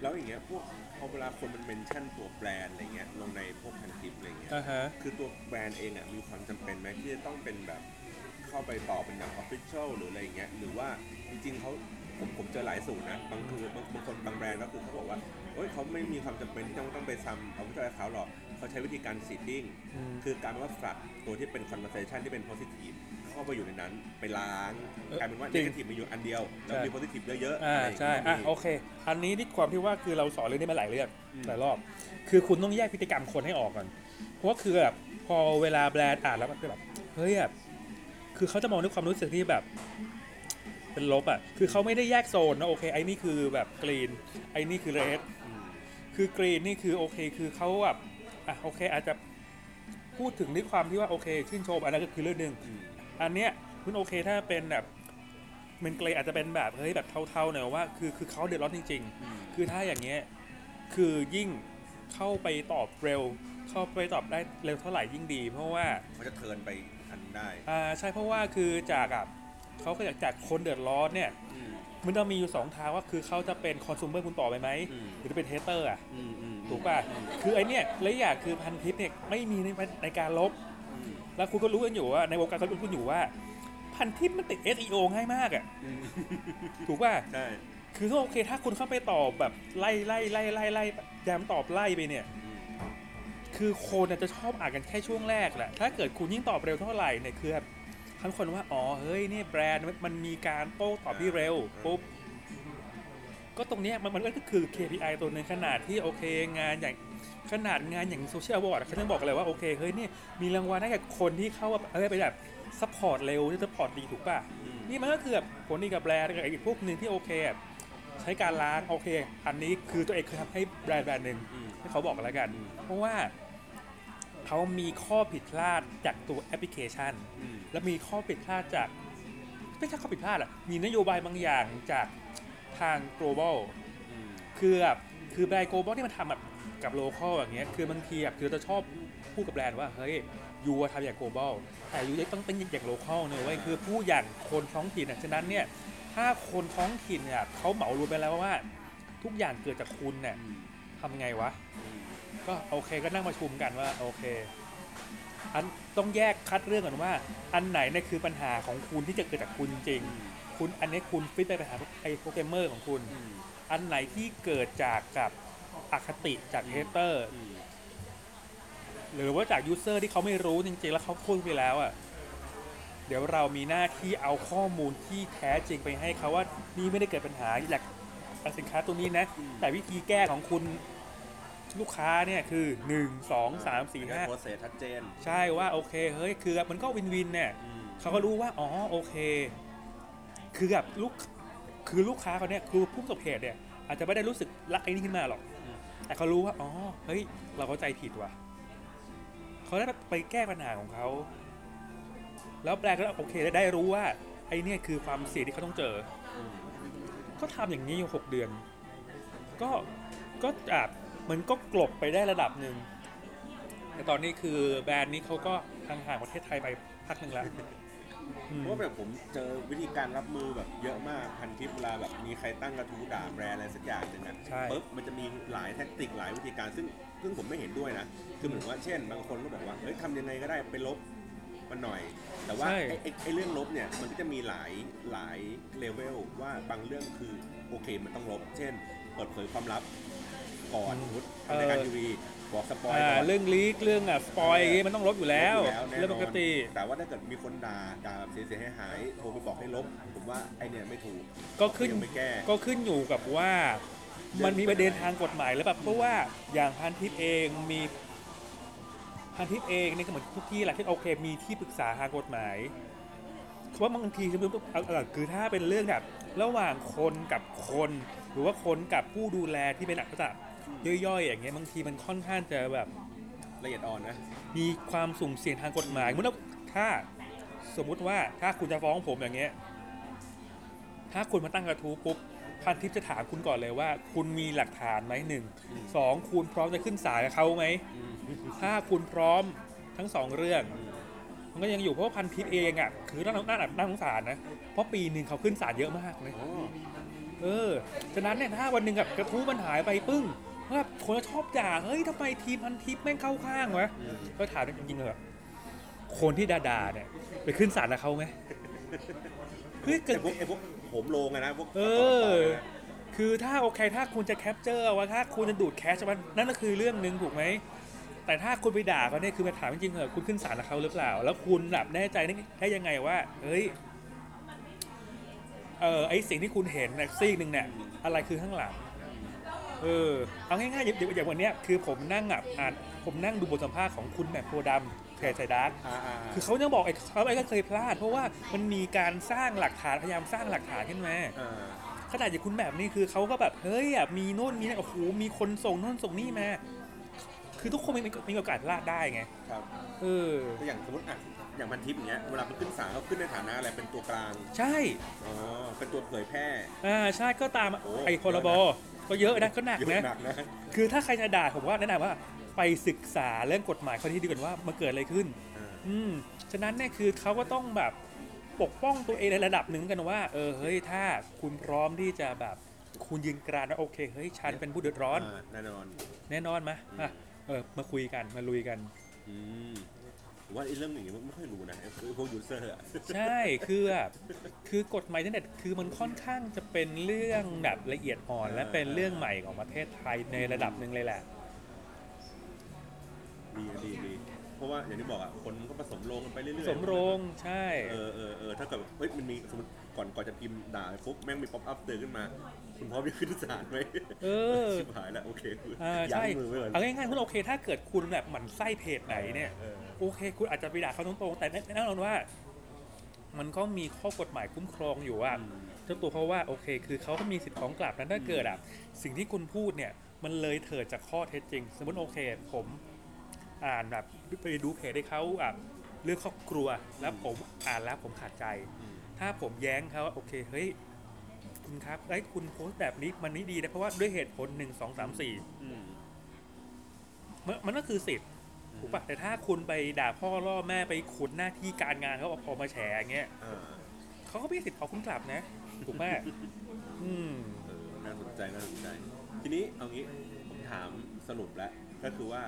แล้วอย่างเงี้ยพวกพอเวลาคนมัน mention ตัวแบรนด์อะไรเงี้ยลงในพวกพันทิปอะไรเงี้ยอ่าฮะคือตัวแบรนด์เองอะมีความจำเป็นไหมที่จะต้องเป็นแบบเข้าไปต่อเป็นแบบ official หรืออะไรอย่างเงี้ยหรือว่าจริงๆเขา ผมผมเจอหลายสูตรนะบางคือบางบางคนบางแบรนด์ก็คือเขาบอกว่าเฮ้ยเขาไม่มีความจำเป็นที่ต้องต้องไปซ้ำเอาวิจัยเขาหรอกเขาใช้วิธีการ seeding อืมคือการว่าฝังตัวที่เป็น conversation ที่เป็น positive เข้าไปอยู่ในนั้นไปล้างเออกลายเป็นว่า จริง negative มาอยู่อันเดียว แล้วใช่มี positive เยอะๆอ่าอะไรอย่างใช่เงี้ยอะมีโอเค อันนี้ที่ความที่ว่าคือเราสอนเรื่องนี้มาหลายเรื่องอืมหลายรอบ คือคุณต้องแยกพฤติกรรมคนให้ออกก่อน เพราะว่าคือแบบพอเวลาแบรนด์อ่านแล้วมันคือแบบเฮ้ยแบบคือเขาจะมองด้วยความรู้สึกที่แบบ เป็นลบอะคือเขาไม่ได้แยกโซนนะโอเคไอ้นี่คือแบบกรีนไอ้นี่คือเรดอืมคือกรีนนี่คือโอเคคือเขาแบบอะโอเคอาจจะพูดถึงด้วยความที่ว่าโอเค ชื่นชมอันนั้นก็คือเรื่องหนึ่งอืมอันเนี้ยคุณโอเคถ้าเป็นแบบเป็นเกรดอาจจะเป็นแบบเฮ้ยแบบเท่าๆหน่อยว่าคือคือเขาเดือดร้อนจริงอืมๆคือถ้าอย่างเงี้ยคือยิ่งเข้าไปตอบเร็ว เข้าไปตอบได้เร็วเท่าไหร่ยิ่งดี เพราะว่าเขาจะ turn ไปทันได้อ่าใช่เพราะว่าคือจากอะ เขาก็อยากจากคนเดือดร้อนเนี่ยอืมมันต้องมีอยู่สองทางว่าคือเขาจะเป็นคอน sumer คุณต่อไปไหมอืมหรือจะเป็น hater อะอืมอืมถูกป่ะคือไอเนี้ยและอย่างคือพันทิปเนี่ยไม่มีในในการลบอืมแล้วคุณก็รู้กันอยู่ว่าในวงการเขารู้กันอยู่ว่า พันทิปมันติด SEO ง่ายมากอะอืมถูกป่ะใช่คือถ้าโอเคถ้าคุณเข้าไปตอบแบบไล่ไล่ไล่ไล่ไล่ยามตอบไล่ไปเนี่ยอืมคือคนอาจจะชอบอ่านกันแค่ช่วงแรกแหละถ้าเกิดคุณยิ่งตอบเร็วเท่าไหร่เนี่ยคือแบบ ทั้งคนว่า อ๋อ เฮ้ย นี่แบรนด์มันมันมีการโต้ตอบที่เร็วปุ๊บ ก็ตรงเนี้ยมันมันก็คือ KPI ตัวหนึ่งขนาดที่โอเคงานอย่างขนาดงานอย่างโซเชียลบอร์ดเขาต้องบอกเลยว่า โอเค เฮ้ยเนี่ยมีรางวัลให้กับคนที่เข้าแบบเอ้ยไปแบบsupport เร็วที่ support ดีถูกป่ะอืมนี่มันก็คือแบบผลดีกับแบรนด์กับอีกพวกหนึ่งที่โอเคอะใช้การล้างโอเค อันนี้คือตัวเองคือทำให้แบรนด์แบรนด์หนึ่งอืมให้เขาบอกกันแล้วกันอืมเพราะว่า เขามีข้อผิดพลาดจากตัวแอปพลิเคชันอืมและมีข้อผิดพลาดจากไม่ใช่ข้อผิดพลาดอะมีนโยบายบางอย่างจากทาง global อืมคือแบบคือแบรนด์ global ที่มันทำแบบกับ local อย่างเงี้ยคือบางทีแบบคือจะชอบพูดกับแบรนด์ว่าเฮ้ย you ทำอย่าง global แต่ you ต้องเป็นอย่าง local เนอะเว้ยคือพูดอย่างคนท้องถิ่นอะฉะนั้นเนี่ยถ้าคนท้องถิ่นเนี่ยเขาเหมารวมไปแล้วว่า ทุกอย่างเกิดจากคุณเนี่ยอืมทำไงวะอืม ก็โอเคก็นั่งประชุมกันว่าโอเคอันต้องแยกคัดเรื่องก่อนว่า อันไหนเนี่ยคือปัญหาของคุณที่จะเกิดจากคุณจริง คุณอันนี้คุณ fix ไปปัญหาไอ้โปรแกรมเมอร์ของคุณ อันไหนที่เกิดจากกับอคติจาก hater หรือว่าจาก user ที่เขาไม่รู้จริงๆ แล้วเขาพูดไปแล้วอะเดี๋ยวเรามีหน้าที่เอาข้อมูลที่แท้จริงไปให้เขาว่านี่ไม่ได้เกิดปัญหาจากสินค้าตัวนี้นะ แต่วิธีแก้ของคุณ ลูกค้าเนี่ยคือ 1 2 3 4 process ชัดเจน5ใช่ว่าโอเคเฮ้ยคือมันก็ win-win เนี่ยอืมเขาก็รู้ว่าอ๋อโอเค คือแบบลูกคือลูกค้าเขาเนี่ยคือผู้ประสบเหตุเนี่ยอาจจะไม่ได้รู้สึกรักไอ้นี่ขึ้นมาหรอกแต่เขารู้ว่าอ๋อเฮ้ยเราเข้าใจผิดว่ะเขาได้ไปแก้ปัญหาของเขาแล้วแปลก็โอเคได้รู้ว่า ไอ้เนี่ยคือความเสี่ยงที่เขาต้องเจอก็ทำอย่างนี้อยู่หกเดือน ก็ก็อาจ มันก็กลบไปได้ระดับหนึ่งแต่ตอนนี้คือแบรนด์นี้เขาก็ห่างๆประเทศไทยไปพักหนึ่งแล้วอืมเพราะว่าแบบผมเจอวิธีการรับมือแบบเยอะมากพันทิปเวลาแบบมีใครตั้งกระทู้ด่าแบรนด์อะไรสักอย่างหนึ่งอะใช่ ปุ๊บมันจะมีหลายแท็กติกหลายวิธีการซึ่งซึ่งผมไม่เห็นด้วยนะ คือเหมือนว่าเช่น บางคนก็บอกว่าเฮ้ยทำยังไงก็ได้ไปลบมันหน่อย แต่ว่าใช่ ไอ้ไอ้ไอ้เรื่องลบเนี่ยมันก็จะมีหลายหลายเลเวลว่าบางเรื่องคือโอเคมันต้องลบ เช่น เปิดเผยความลับ ก่อนสมมติทำรายการทีวีบอก spoil อ่าก่อนเรื่อง leak เรื่องอะ spoil อย่างงี้มันต้องลบอยู่แล้วลบยู่แน่นนเรื่องปกติ แต่ว่าถ้าเกิดมีคนด่าด่าแบบเสียหายหายๆโทรไปบอกให้ลบ ผมว่าไอเนี่ยไม่ถูก ก็ขึ้นยังไม่แก้ก็ขึ้นอยู่กับว่ามันมีประเด็นทางกฎหมายหรือเปล่าเพราะว่าอย่างพันทิปเองมีพันทิปเองนี่ก็เหมือนทุกที่แหละที่โอเคมีที่ปรึกษาทางกฎหมายเพราะว่าบางทีคือเอาเอาคือถ้าเป็นเรื่องแบบระหว่างคนกับคน หรือว่าคนกับผู้ดูแลที่เป็นอักษร ย่อยๆ อย่างเงี้ยบางทีมันค่อนข้างจะแบบละเอียดอ่อนนะมีความสุ่มเสี่ยงทางกฎหมายเมื่อถ้าสมมุติว่าถ้าคุณจะฟ้องผมอย่างเงี้ย ถ้าคุณมาตั้งกระทู้ปุ๊บพันทิปจะถามคุณก่อนเลยว่า คุณมีหลักฐานไหมหนึ่งอืมสองคุณพร้อมจะขึ้นศาลกับเขาไหมถ้าคุณพร้อมทั้งสองเรื่อง มันก็ยังอยู่เพราะว่าพันทิปเองอะคือน่าน่าน่าสงสารนะเพราะปีหนึ่งเขาขึ้นศาลเยอะมากเลยอ๋อเออฉะนั้นเนี่ยถ้าวันหนึ่งกับกระทู้มันหายไปปึ้ง ว่าคนจะชอบด่าเฮ้ยทำไมทีมพันทิปแม่งเข้าข้างวะอืมก็ถามจริงๆเลยอะคนที่ด่าๆเนี่ย ไปขึ้นศาลกับเขาไหมเฮ้ยเกิดไอพวกไอพวกโหมโรงอะนะพวกเออคือถ้าโอเค ถ้าคุณจะ capture ว่าถ้าคุณจะดูด cache มันนั่นก็คือเรื่องหนึ่งถูกไหมแต่ถ้าคุณไปด่าเขาเนี่ยคือมาถามจริงๆเหรอะคุณขึ้นศาลกับเขาหรือเปล่า แล้วคุณแบบแน่ใจได้ยังไงว่าเฮ้ยเออไอสิ่งที่คุณเห็นเนี่ยซีกหนึ่งเนี่ยอะไรคือข้างหลัง เออเอาง่ายๆอย่างอย่างวันเนี้ยคือผมนั่งอะอ่านผมนั่งดูบทสัมภาษณ์ของคุณแหม่มโพธิ์ดำเพจไซดาร์อ่าอ่า คือเขายังบอกไอ้เขาไอ้ก็เคยพลาด เพราะว่ามันมีการสร้างหลักฐานพยายามสร้างหลักฐานขึ้นมาอ่าขนาดอย่างคุณแบบนี่คือเขาก็แบบเฮ้ยอะมีโน่นมีนี่โอ้โหมีคนส่งโน่นส่งนี่มา คือทุกคนมีมีโอกาสพลาดได้ไงครับเออแต่อย่างสมมติอะอย่างพันทิปอย่างเงี้ยเวลามันขึ้นศาลเขาขึ้นในฐานะอะไรเป็นตัวกลางใช่อ๋อเป็นตัวเผยแพร่ อ่าใช่ก็ตามโอ้ไอ้พรบ ก็เยอะนะก็หนักเยนะอะหนักนะคือถ้าใครจะด่าผมว่าแนะนำว่าไปศึกษาเรื่องกฎหมายข้อที่ดีก่อนว่ามันเกิดอะไรขึ้นอ่าอืมฉะนั้นเนี่ยคือเขาก็ต้องแบบปกป้องตัวเองในระดับหนึ่งกันว่า เออเฮ้ยถ้าคุณพร้อมที่จะแบบคุณยืนกรานว่าโอเคเฮ้ยฉันเป็นผู้เดือดร้อนาแน่นอน แน่นอนมะอะเออมาคุยกันมาลุยกันอืม ผมว่าไอ้เรื่องอย่างนี้ไม่ค่อยรู้นะไอ้พวก user อะใช่คือแบบคือกฎหมายอินเทอร์เน็ตคือมันค่อนข้างจะเป็นเรื่องแบบละเอียดอ่อน และเป็นเรื่องใหม่ของประเทศไทยในระดับหนึ่งเลยแหละดีอะดีดีเพราะว่าอย่างที่บอกอะคนมันก็ผสมโรงกันไปเรื่อยๆผสมโรงใช่เออเออเออถ้าเกิดเฮ้ยมันมีสมมติก่อนก่อนจะพิมพ์ด่าไปปุ๊บแม่งมี pop-up เตือนขึ้นมา คุณพร้อมจะขึ้นศาลไหมเออชิบหายแล้วโอเคอ่ายั้ใช่งมือไว้ก่อนเอาง่ายๆคุณโอเค ถ้าเกิดคุณแบบหมั่นไส้เพจไหนเนี่ยออ โอเค คุณอาจจะไปด่าเขาตรงๆแต่แน่นอนว่า มันก็มีข้อกฎหมายคุ้มครองอยู่ว่าอืมเจ้าตัวเขาว่าโอเค คือเขาก็มีสิทธิ์ฟ้องกลับนั้นถ้าเกิดอะสิ่งที่คุณพูดเนี่ยมันเลยเถิดจากข้อเท็จจริง สมมติโอเค ผมอ่านแบบไปดูเพจให้เขาอะเรื่องครอบครัวแล้วผมอ่านแล้วผมขาดใจอืมถ้าผมแย้งเขาว่าโอเคเฮ้ยคุณครับไอ้ยคุณโพสต์แบบนี้มันไม่ดีนะเพราะว่าด้วยเหตุผลหนึ่งสองสามสี่อืมมันมันก็คือสิทธิ์ ถูกปะแต่ถ้าคุณไปด่าพ่อล่อแม่ไปขุดหน้าที่การงานเขาพอมาแฉอย่างเงี้ยอ่าเขาก็มีสิทธิ์ขอคุณกลับนะถูกไหมอืมเออน่าสนใจน่าสนใจ ทีนี้เอางี้ผมถามสรุปแล้วก็คือว่า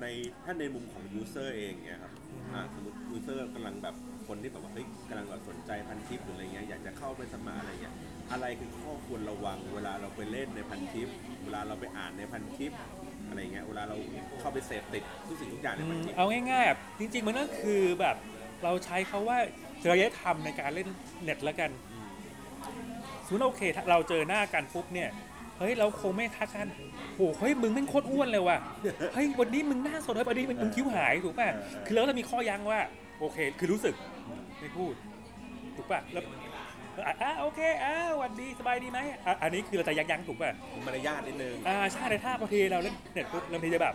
ในถ้าในมุมของยูเซอร์เองเนี่ยครับอ่าสมมติ user กำลังแบบคนที่แบบว่าเฮ้ยกำลังแบบสนใจพันทิปหรืออะไรเงี้ยอยากจะเข้าไปสมัครอะไรเงี้ยอะไรคือข้อควรระวังเวลาเราไปเล่นในพันทิป เวลาเราไปอ่านในพันทิป อะไรเงี้ยเวลาเราเข้าไปเสพติดทุกสิ่งทุกอย่างในพันทิปอืมเอาง่ายๆอะจริง ๆ มันก็คือแบบเราใช้เขาว่าจริยธรรมในการเล่นเน็ตแล้วกันอืมสมมติโอเคถ้าเราเจอหน้ากันปุ๊บเนี่ยเฮ้ยเราคงไม่ทักกันโอ้เฮ้ยมึงแม่งโคตรอ้วนเลยว่ะเฮ้ยวันนี้มึงหน้าสดเฮ้ยวันนี้มึงมึงคิ้วหายถูกป่ะคือแล้วเรามีข้อยั้งว่า โอเค คือรู้สึกไม่พูดถูกป่ะแล้ว อะอะโอเคอ้าวสวัสดีสบายดีไหมอะอันนี้คือเราจะยั้งยั้งถูกป่ะมีมารยาทนิดนึงอ่าใช่แต่ถ้าบางทีเราเล่นเน็ตปุ๊บเราทีจะแบบ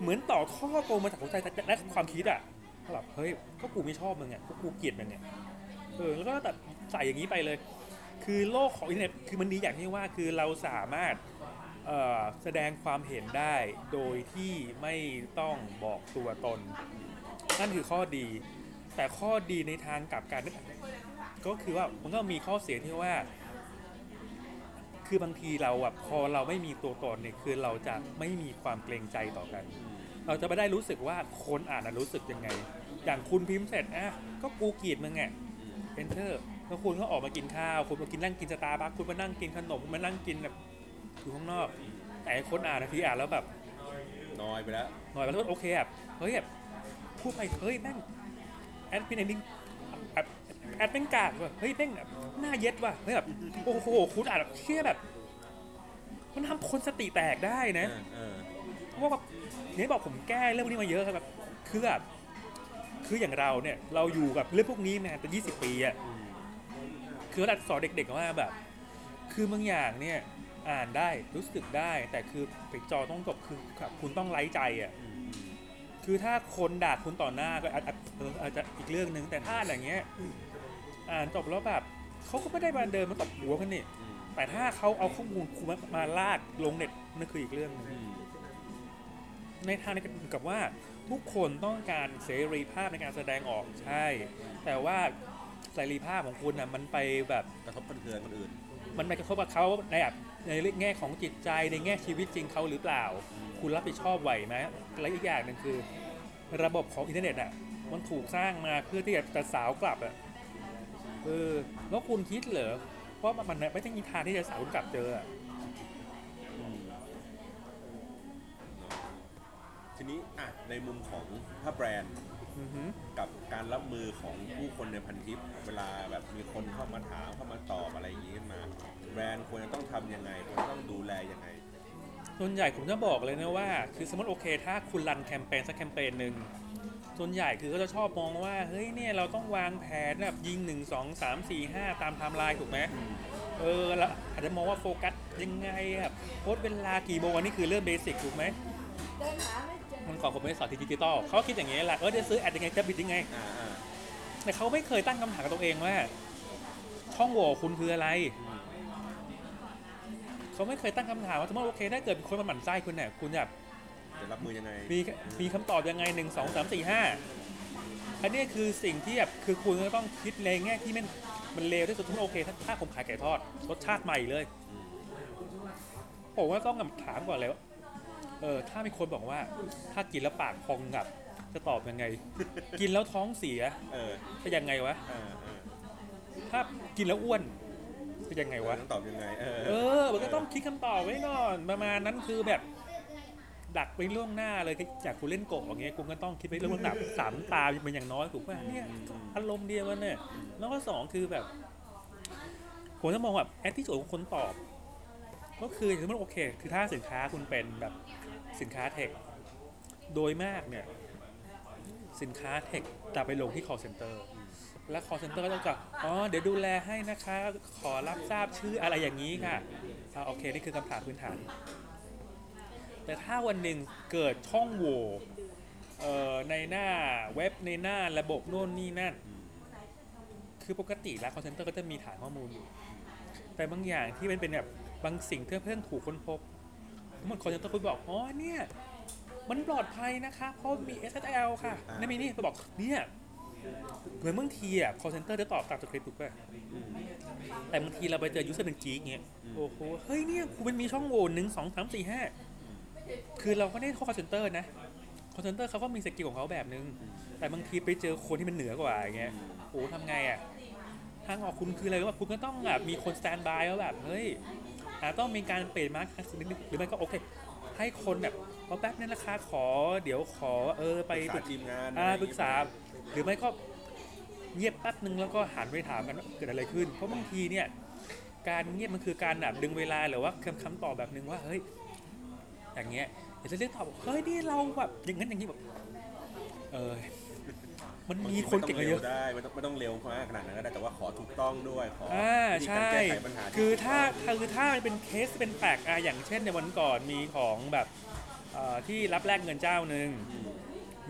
เหมือนต่อข้อตรงมาจากหัวใจและความคิดอะแบบเฮ้ยก็กูไม่ชอบมึงอะก็กูเกลียดมึงอะเออแล้วก็แบบใส่อย่างนี้ไปเลย คือโลกของอินเทอร์เน็ตคือมันดีอย่างที่ว่าคือเราสามารถเอ่อแสดงความเห็นได้โดยที่ไม่ต้องบอกตัวตน นั่นคือข้อดี แต่ข้อดีในทางกลับกัน ก็คือว่ามันก็มีข้อเสียที่ว่า คือบางทีเราอะพอเราไม่มีตัวตนเนี่ยคือเราจะไม่มีความเกรงใจต่อกัน เราจะไม่ได้รู้สึกว่าคนอ่านน่ะรู้สึกยังไง อย่างคุณพิมพ์เสร็จอะก็กูเกลียดมึงไง enter แล้วคุณก็ออกมากินข้าว คุณมากินนั่งกินสตาร์บัคคุณมานั่งกินขนมคุณมานั่งกินแบบอยู่ข้างนอก แต่ไอ้คนอ่านนาทีอ่านแล้วแบบน้อยไปแล้วหน่อยแล้วโอเคแบบเฮ้ยแบบพูดไปเฮ้ยแม่งแอดพินเอนดิ้งแอดแม่งกากว่ะเฮ้ยแม่งแบบหน้าเย็ดว่ะเฮ้ยแบบโอ้โหคุณอ่านแบบเชี่ยแบบ มันทำคนสติแตกได้นะเออเพราะว่าแบบเนี่ยบอกผมแก้เรื่องพวกนี้มาเยอะครับแบบคือแบบคืออย่างเราเนี่ย เราอยู่กับเรื่องพวกนี้มาเป็นยี่สิบปีอะอืมคือเราสอนเด็กๆว่าแบบ คือบางอย่างเนี่ยอ่านได้รู้สึกได้ แต่คือไปจอต้องจบคือแบบคุณต้องไร้ใจอะอืมคือถ้าคนด่าคุณต่อหน้าก็อาจอาจเอออาจจะอีกเรื่องหนึ่งแต่ถ้าอย่างเงี้ย อ่านจบแล้วแบบเขาก็ไม่ได้มาเดินมาตบหัวกันนี่อืมแต่ถ้าเขาเอาข้อมูลคุณมามาลากลงเน็ตนั่นคืออีกเรื่องหนึงอืมในทางในกับว่าทุกคนต้องการเสรีภาพในการแสดงออกใช่ แต่ว่าเสรีภาพของคุณนะมันไปแบบกระทบกระเทือนคนอื่น มันไปกระทบกับเขาในแบบในแง่ของจิตใจในแง่ชีวิตจริงเขาหรือเปล่า คุณรับผิดชอบไหวไหมและอีกอย่างหนึ่งคือ ระบบของอินเทอร์เน็ตอะมันถูกสร้างมาเพื่อที่จะสาวกลับอะ เออ แล้วคุณคิดเหรอว่ามันไม่ได้มีทางที่จะสาวคุณกลับเจออะอืมทีนี้อะในมุมของถ้าแบรนด์อือหือกับการรับมือของผู้คนในพันทิป เวลาแบบมีคนเข้ามาถามเข้ามาตอบอะไรอย่างนี้ขึ้นมา แบรนด์ควรจะต้องทำยังไงควรจะต้องดูแลยังไง ส่วนใหญ่ผมจะบอกเลยนะว่า คือสมมติโอเค ถ้าคุณ run แคมเปญสักแคมเปญหนึ่ง ส่วนใหญ่คือก็จะชอบมองว่าเฮ้ยเนี่ยเราต้องวางแผนแบบยิง1 2 3 4 5ตามไทม์ไลน์ถูกไหมเออแล้วอาจจะมองว่าโฟกัสยังไงแบบโพสเวลากี่โมงอันนี้คือเรื่องเบสิกถูกไหมมันก่อนผมไม่ได้สอนดิจิตอลเขาคิดอย่างนี้แหละเออจะซื้อแอดยังไงจะบิดยังไงแต่เขาไม่เคยตั้งคำถามกับตัวเองว่า ช่องโหว่คุณคืออะไรเขาไม่เคยตั้งคำถามว่าสมมติโอเคถ้าเกิดคนมาหมั่นไส้คุณเนี่ยคุณแบบ จะรับมือยังไงมีมีคำตอบยังไงหนึ่งสองสามสี่ห้าอันนี้คือสิ่งที่แบบคือคุณก็ต้องคิดในแง่ที่มันมันเลวที่สุดทุกโอเค ถ้าถ้าผมขายไก่ทอด รสชาติใหม่เลยอืมผมว่าต้องถามก่อนเลยว่าเออถ้ามีคนบอกว่า ถ้ากินแล้วปากพองงับ จะตอบยังไง กินแล้วท้องเสียเออจะยังไงวะเออเออถ้ากินแล้วอ้วนจะยังไงวะต้องตอบยังไงเออเออมันก็ต้องคิดคำตอบไว้ก่อนประมาณนั้นคือแบบ ดักไปล่วงหน้าเลยจากคุณเล่นโกะอย่างเงี้ยคุณก็ต้องคิดไปล่วงหน้าสามตาเป็นอย่างน้อยถูกป่ะเนี่ยอารมณ์เดียวกันเนี่ยแล้วก็สองคือแบบผมจะมองแบบแอดที่สุดของคนตอบ ก็คือสมมติโอเค คือถ้าสินค้าคุณเป็นแบบสินค้าเทค โดยมากเนี่ย สินค้าเทคจะไปลงที่ call center และ call center ก็ต้องกับอ๋อเดี๋ยวดูแลให้นะคะ ขอรับทราบชื่ออะไรอย่างนี้ค่ะอ่าโอเค นี่คือคำถามพื้นฐาน แต่ถ้าวันหนึ่งเกิดช่องโหว่ในหน้าเว็บในหน้าระบบโน่นนี่นั่น คือปกติแล้ว call center ก็จะมีฐานข้อมูลอยู่ แต่บางอย่างที่มันเป็นแบบบางสิ่งที่เพิ่งถูกค้นพบเหมือน call center คุณบอก อ๋อเนี่ย มันปลอดภัยนะคะเพราะมี SSL ค่ะนั่นมีนี่ไปบอกเนี่ยเหมือนบางทีอะ call center จะตอบตามสคริปต์ถูกป่ะอืมแต่บางทีเราไปเจอ user เป็น geek เงี้ย โอ้โห เฮ้ยเนี่ย คุณมันมีช่องโหว่หนึ่งสองสามสี่ห้า คือเราก็ได้เข้า call center นะ call center เขาก็มี skill ของเขาแบบนึง แต่บางทีไปเจอคนที่มันเหนือกว่าอย่างเงี้ยโอ้ทำไงอะทางออกคุณคืออะไรว่าคุณก็ต้องแบบมีคน standby ว่าแบบเฮ้ยอาจต้องมีการเปลี่ยนมาร์คนิดนึงหรือไม่ก็โอเค ให้คนแบบเอาแป๊บนึงนะคะขอ เดี๋ยวขอเออไปปรึกษาทีมงานอ่าอะไรอย่างงี้ปรึกษา หรือไม่ก็เงียบแป๊บนึงแล้วก็หันไปถามกันว่าเกิดอะไรขึ้น เพราะบางทีเนี่ย การเงียบมันคือการแบบดึงเวลาหรือว่าคำคำตอบแบบนึงว่าเฮ้ย อย่างเงี้ยเดี๋ยวจะเรียกตอบบอกเฮ้ยนี่เราแบบอย่างนั้นอย่างนี้แบบเออมันมีคนเก่งมาเยอะบางทีไม่ต้องเร็วได้ไม่ต้องไม่ต้องเร็วมากขนาดนั้นก็ได้แต่ว่าขอถูกต้องด้วยขออ่าวิธีใช่การแก้ไขปัญหาที่คือถ้าคือถ้ามันเป็นเคสเป็นแปลกอะอย่างเช่นในวันก่อนมีของแบบเอ่อที่รับแลกเงินเจ้าหนึ่งอืม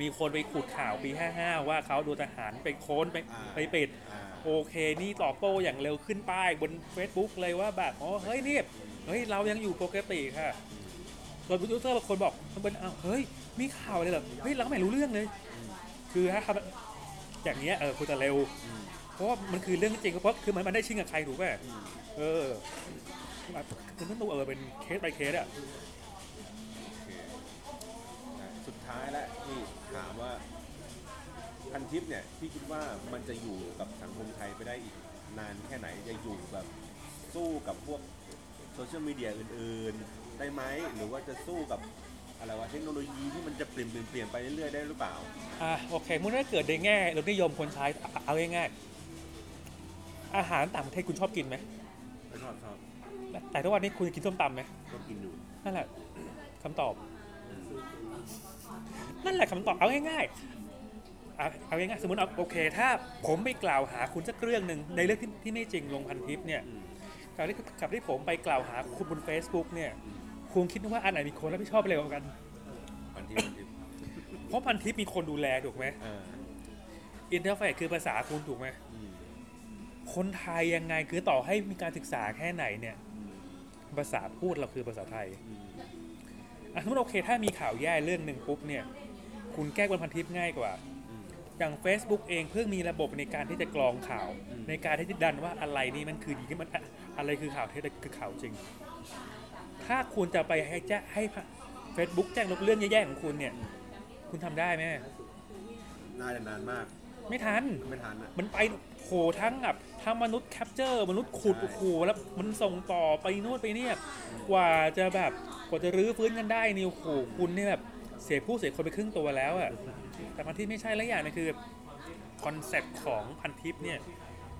มีคนไปขุดข่าวปี 55 ว่าเขาโดนทหารไปโค้นไปอ่าไปปิดอ่าโอเคนี่ตอบโต้อย่างเร็วขึ้นป้ายบน Facebook เลยว่าแบบอ๋อเฮ้ยนี่เฮ้ยเรายังอยู่ปกติค่ะ โดย user บางคนบอกมันเป็นอ้าวเฮ้ยมีข่าวอะไรเหรอเฮ้ยเราก็ไม่รู้เรื่องเลย คือถ้าทำอย่างเงี้ยเออคุณจะเร็ว เพราะว่ามันคือเรื่องจริงเพราะคือมันมันได้ชิงกับใครถูกป่ะอืมเออคือมันต้องเออเป็นเคส by เคสอะโอเคนะสุดท้ายแล้วที่ถามว่าพันทิปเนี่ยพี่คิดว่ามันจะอยู่กับสังคมไทยไปได้อีกนานแค่ไหนจะอยู่แบบสู้กับพวกโซเชียลมีเดียอื่นๆ ได้ไหมหรือว่าจะสู้กับอะไรวะเทคโนโลยีที่มันจะเปลี่ยนเปลี่ยนเปลี่ยนไปเรื่อยๆได้หรือเปล่าอะโอเคเมื่อถ้าเกิดในแง่รสนิยมคนใช้เอาเอาง่ายๆอาหารต่างประเทศคุณชอบกินไหมไม่ชอบชอบแต่ทุกวันนี้คุณกินส้มตำไหมก็กินอยู่นั่นแหละคำตอบ นั่นแหละคำตอบเอาง่ายๆอะเอาง่ายๆสมมติเอาโอเค ถ้าผมไปกล่าวหาคุณสักเรื่องหนึ่งในเรื่องที่ที่ไม่จริงลงพันทิปเนี่ยอืมกับที่กับที่ผมไปกล่าวหาคุณบน Facebook เนี่ย คุณคิดว่าอันไหนมีคนรับผิดชอบเร็วกว่ากัน พันทิปพันทิปเพราะพันทิปมีคนดูแลถูกไหมเอออินเทอร์เฟซคือภาษาคุณถูกไหมอืมคนไทยยังไงคือต่อให้มีการศึกษาแค่ไหนเนี่ย อืมภาษาพูดเราคือภาษาไทยอืมอะสมมติโอเค ถ้ามีข่าวแย่เรื่องหนึ่งปุ๊บเนี่ย คุณแก้บนพันทิปง่ายกว่า อืม อย่าง Facebook เองเพิ่งมีระบบในการที่จะกรองข่าว อืม ในการที่จะดันว่าอะไรนี่มันคือดีมันอะอะไรคือข่าวเท็จอะไรคือข่าวจริง ถ้าคุณจะไปให้แจ้ให้เฟซบุ๊กแจ้งลบเรื่องแย่ๆของคุณเนี่ย คุณทำได้ไหมน่าจะนานมาก ไม่ทัน ไม่ทันอะมันไปโหทั้งแบบทั้งมนุษย์ capture มนุษย์ขุดใช่โอ้โหแล้วมันส่งต่อไปนู่นไปเนี่ย กว่าจะแบบกว่าจะรื้อฟื้นกันได้นี่โอ้โหคุณเนี่ยแบบเสียผู้เสียคนไปครึ่งตัวแล้วอะแต่พันทิปไม่ใช่แล้วอย่างหนึ่งคือ concept ของพันทิปเนี่ย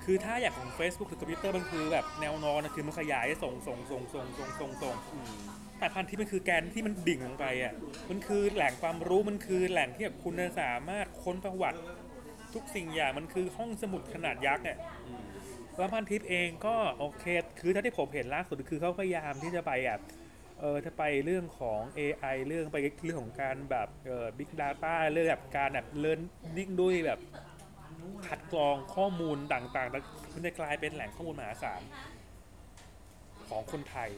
คือถ้าอยากของ Facebook หรือคอมพิวเตอร์มันคือแบบแนวนอนนะคือมันขยายส่งส่งส่งส่งส่งส่งส่งอืมแต่พันทิปมันคือแกนที่มันดิ่งลงไปอะมันคือแหล่งความรู้มันคือแหล่งที่แบบคุณจะสามารถค้นประวัติ ทุกสิ่งอย่างมันคือห้องสมุดขนาดยักษ์เนี่ยอืมแล้วพันทิปเองก็โอเค คือถ้าที่ผมเห็นล่าสุดคือเขาพยายามที่จะไปอะเออถ้าไปเรื่องของ AI เรื่องไปเรื่องของการแบบเอ่อ Big Data เรื่องแบบการแบบ learning ด้วยแบบ คัดกรองข้อมูลต่างๆแล้วมันจะกลายเป็นแหล่งข้อมูลมหาศาลของคนไทย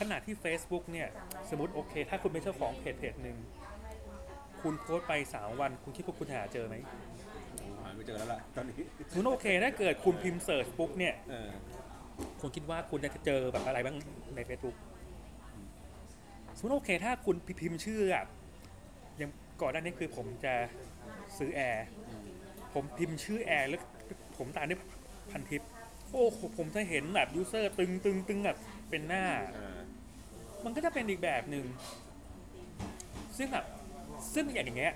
ขณะที่ Facebook เนี่ย สมมติโอเค ถ้าคุณเป็นเจ้าของเพจเพจหนึ่งคุณโพสต์ไป3วัน คุณคิดว่าคุณหาเจอไหมหาไม่เจอแล้วล่ะตอนนี้สมมติโอเคถ้าเกิดคุณพิมพ์ search ปุ๊บเนี่ยเออคุณคิดว่าคุณจะเจอแบบอะไรบ้างใน Facebook สมมติโอเค ถ้าคุณพิมพ์ชื่ออะอย่างก่อนหน้านี้คือผมจะซื้อแอร์อืม ผมพิมพ์ชื่อแอร์แล้วผมตามด้วยพันทิปโอ้โหผมจะเห็นแบบ user ตึงตึงตึงแบบเป็นหน้าอ่ามันก็จะเป็นอีกแบบหนึ่ง ซึ่งแบบซึ่งอย่างเงี้ย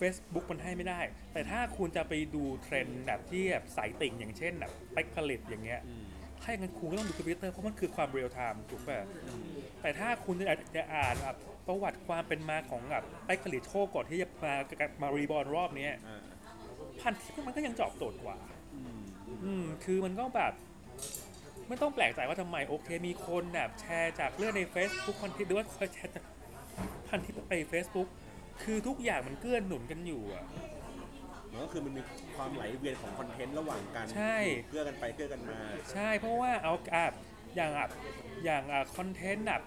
Facebook มันให้ไม่ได้ แต่ถ้าคุณจะไปดูเทรนด์แบบที่แบบสายติ่งอย่างเช่นแบบเป๊ก ผลิตอย่างเงี้ยอืมถ้าอย่างนั้นคุณก็ต้องดูคอมพิวเตอร์เพราะมันคือความเรียลไทม์ถูกป่ะอืมแต่ถ้าคุณจะจะอ่านแบบประวัติความเป็นมาของแบบเป๊ก ผลิตโชคก่อนที่จะมามา reborn รอบเนี้ยอ่า พันทิปมันก็ยังตอบโจทย์กว่าอืมอืมคือมันก็แบบไม่ต้องแปลกใจว่าทำไมโอเค มีคนแบบแชร์จากเรื่องใน Facebook พันทิปหรือว่าแชร์จากพันทิปไป Facebook คือทุกอย่างมันเกื้อหนุนกันอยู่อะมันก็คือมันมีความไหลเวียนของคอนเทนต์ระหว่างกันใช่เกื้อกันไปเกื้อกันมา ใช่เพราะว่าเอาอะอย่างอะอย่างอะคอนเทนต์แบบ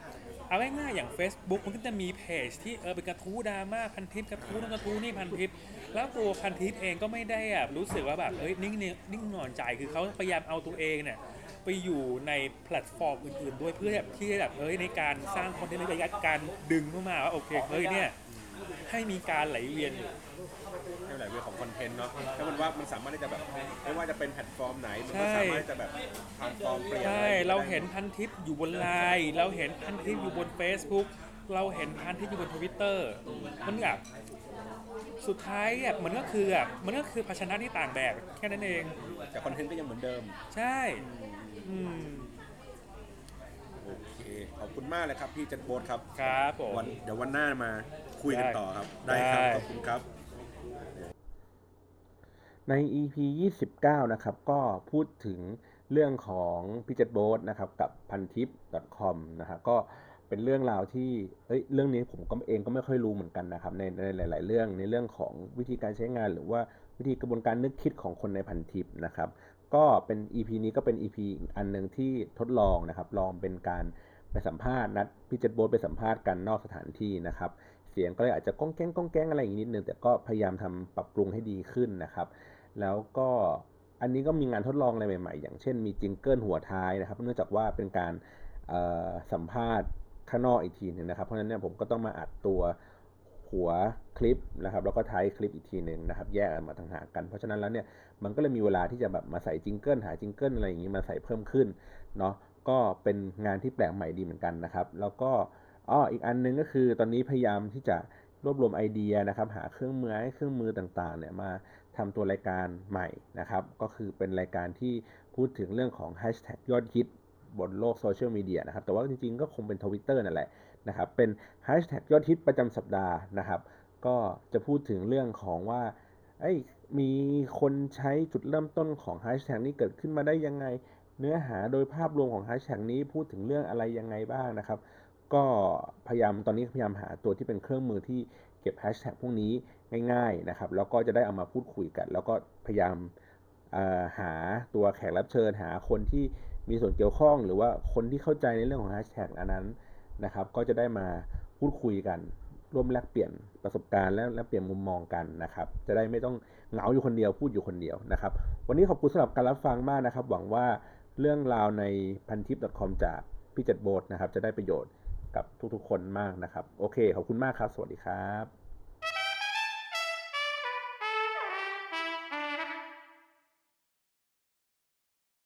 เอาง่ายๆอย่าง Facebook มันก็จะมีเพจที่เออเป็นกระทู้ดราม่าพันทิปกระทู้นั่นกระทู้นี่พันทิปแล้วตัวพันทิปเองก็ไม่ได้อะรู้สึกว่าแบบเอ้ยนิ่งนนิ่งนอนใจคือเขาพยายามเอาตัวเองเนี่ยไปอยู่ในแพลตฟอร์มอื่นๆด้วยเพื่อแบบที่แบบเอ้ยในการสร้างคอนเทนต์ในการดึงเข้ามาว่าโอเคเฮ้ยเนี่ย ให้มีการไหลเวียนอยู่ให้ไหลเวียนของคอนเทนต์เนาะแล้วมันว่ามันสามารถที่จะแบบไม่ว่าจะเป็นแพลตฟอร์มไหน มันก็ใช่สามารถจะแบบ transform เปลี่ยนใช่อะไรเราเห็นพันทิปอยู่บนไลน์เราเห็นพันทิปอยู่บน Facebook เราเห็นพันทิปอยู่บนทวิตเตอร์มันแบบสุดท้ายอะมันก็คืออะมันก็คือภาชนะที่ต่างแบบแค่นั้นเองแต่คอนเทนต์ก็ยังเหมือนเดิม ใช่อืมโอเคขอบคุณมากเลยครับพี่จันโบทครับครับผมวันเดี๋ยววันหน้ามา คุยกันได้ต่อครับ ได้ครับได้ขอบคุณครับ ใน EP 29 นะครับ ก็พูดถึงเรื่องของพิจ t โบ t นะครับ กับพันทิป .com นะครับก็เป็นเรื่องราวที่เอ้ย เรื่องนี้ผมก็เองก็ไม่ค่อยรู้เหมือนกันนะครับ ในในหลาย ๆ เรื่องในเรื่องของวิธีการใช้งานหรือว่าวิธีกระบวนการนึกคิดของคนในพันทิปนะครับ ก็เป็น EP นี้ก็เป็น EP อีกอันหนึ่งที่ทดลองนะครับ ลองเป็นการไปสัมภาษณ์นัดพี่เจ็ดโบทไปสัมภาษณ์กันนอกสถานที่นะครับเสียงก็เลยอาจจะก้องแก้งก้องแก้งอะไรอย่างนี้นิดนึงแต่ก็พยายามทำปรับปรุงให้ดีขึ้นนะครับ แล้วก็อันนี้ก็มีงานทดลองอะไรใหม่ ๆ อย่างเช่นมีจิงเกิลหัวท้ายนะครับ เนื่องจากว่าเป็นการสัมภาษณ์ข้างนอกอีกทีหนึงนะครับ เพราะฉะนั้นเนี่ยผมก็ต้องมาอัดตัวหัวคลิปนะครับแล้วก็ท้ายคลิปอีกทีหนึ่งนะครับแยกออกมาต่างหากกัน เพราะฉะนั้นแล้วเนี่ยมันก็เลยมีเวลาที่จะแบบมาใส่ jingle หา jingle อะไรอย่างนี้มาใส่เพิ่มขึ้นเนาะก็เป็นงานที่แปลกใหม่ดีเหมือนกันนะครับ แล้วก็ อ้ออีกอันหนึ่งก็คือตอนนี้พยายามที่จะรวบรวมไอเดียนะครับหาเครื่องมือให้เครื่องมือต่างๆเนี่ยมาทำตัวรายการใหม่นะครับ ก็คือเป็นรายการที่พูดถึงเรื่องของแฮชแท็กยอดฮิตบนโลกโซเชียลมีเดียนะครับ แต่ว่าจริงๆก็คงเป็นทวิตเตอร์นั่นแหละนะครับ เป็นแฮชแท็กยอดฮิตประจำสัปดาห์นะครับ ก็จะพูดถึงเรื่องของว่าเอ้ยมีคนใช้จุดเริ่มต้นของแฮชแท็กนี้เกิดขึ้นมาได้ยังไง เนื้อหาโดยภาพรวมของแฮชแท็กนี้พูดถึงเรื่องอะไรยังไงบ้างนะครับ ก็พยายามตอนนี้พยายามหาตัวที่เป็นเครื่องมือที่เก็บแฮชแท็กพวกนี้ง่ายๆนะครับแล้วก็จะได้เอามาพูดคุยกัน แล้วก็พยายามหาตัวแขกรับเชิญ หาคนที่มีส่วนเกี่ยวข้อง หรือว่าคนที่เข้าใจในเรื่องของแฮชแท็กอันนั้นนะครับ ก็จะได้มาพูดคุยกัน ร่วมแลกเปลี่ยนประสบการณ์และแลกเปลี่ยนมุมมองกันนะครับ จะได้ไม่ต้องเหงาอยู่คนเดียวพูดอยู่คนเดียวนะครับ วันนี้ขอบคุณสำหรับการรับฟังมากนะครับ หวังว่าเรื่องราวในพันทิป .com จากพี่เจ็ดโบทนะครับจะได้ประโยชน์ กับทุกๆคนมากนะครับ โอเค ขอบคุณมากครับ สวัสดีครับ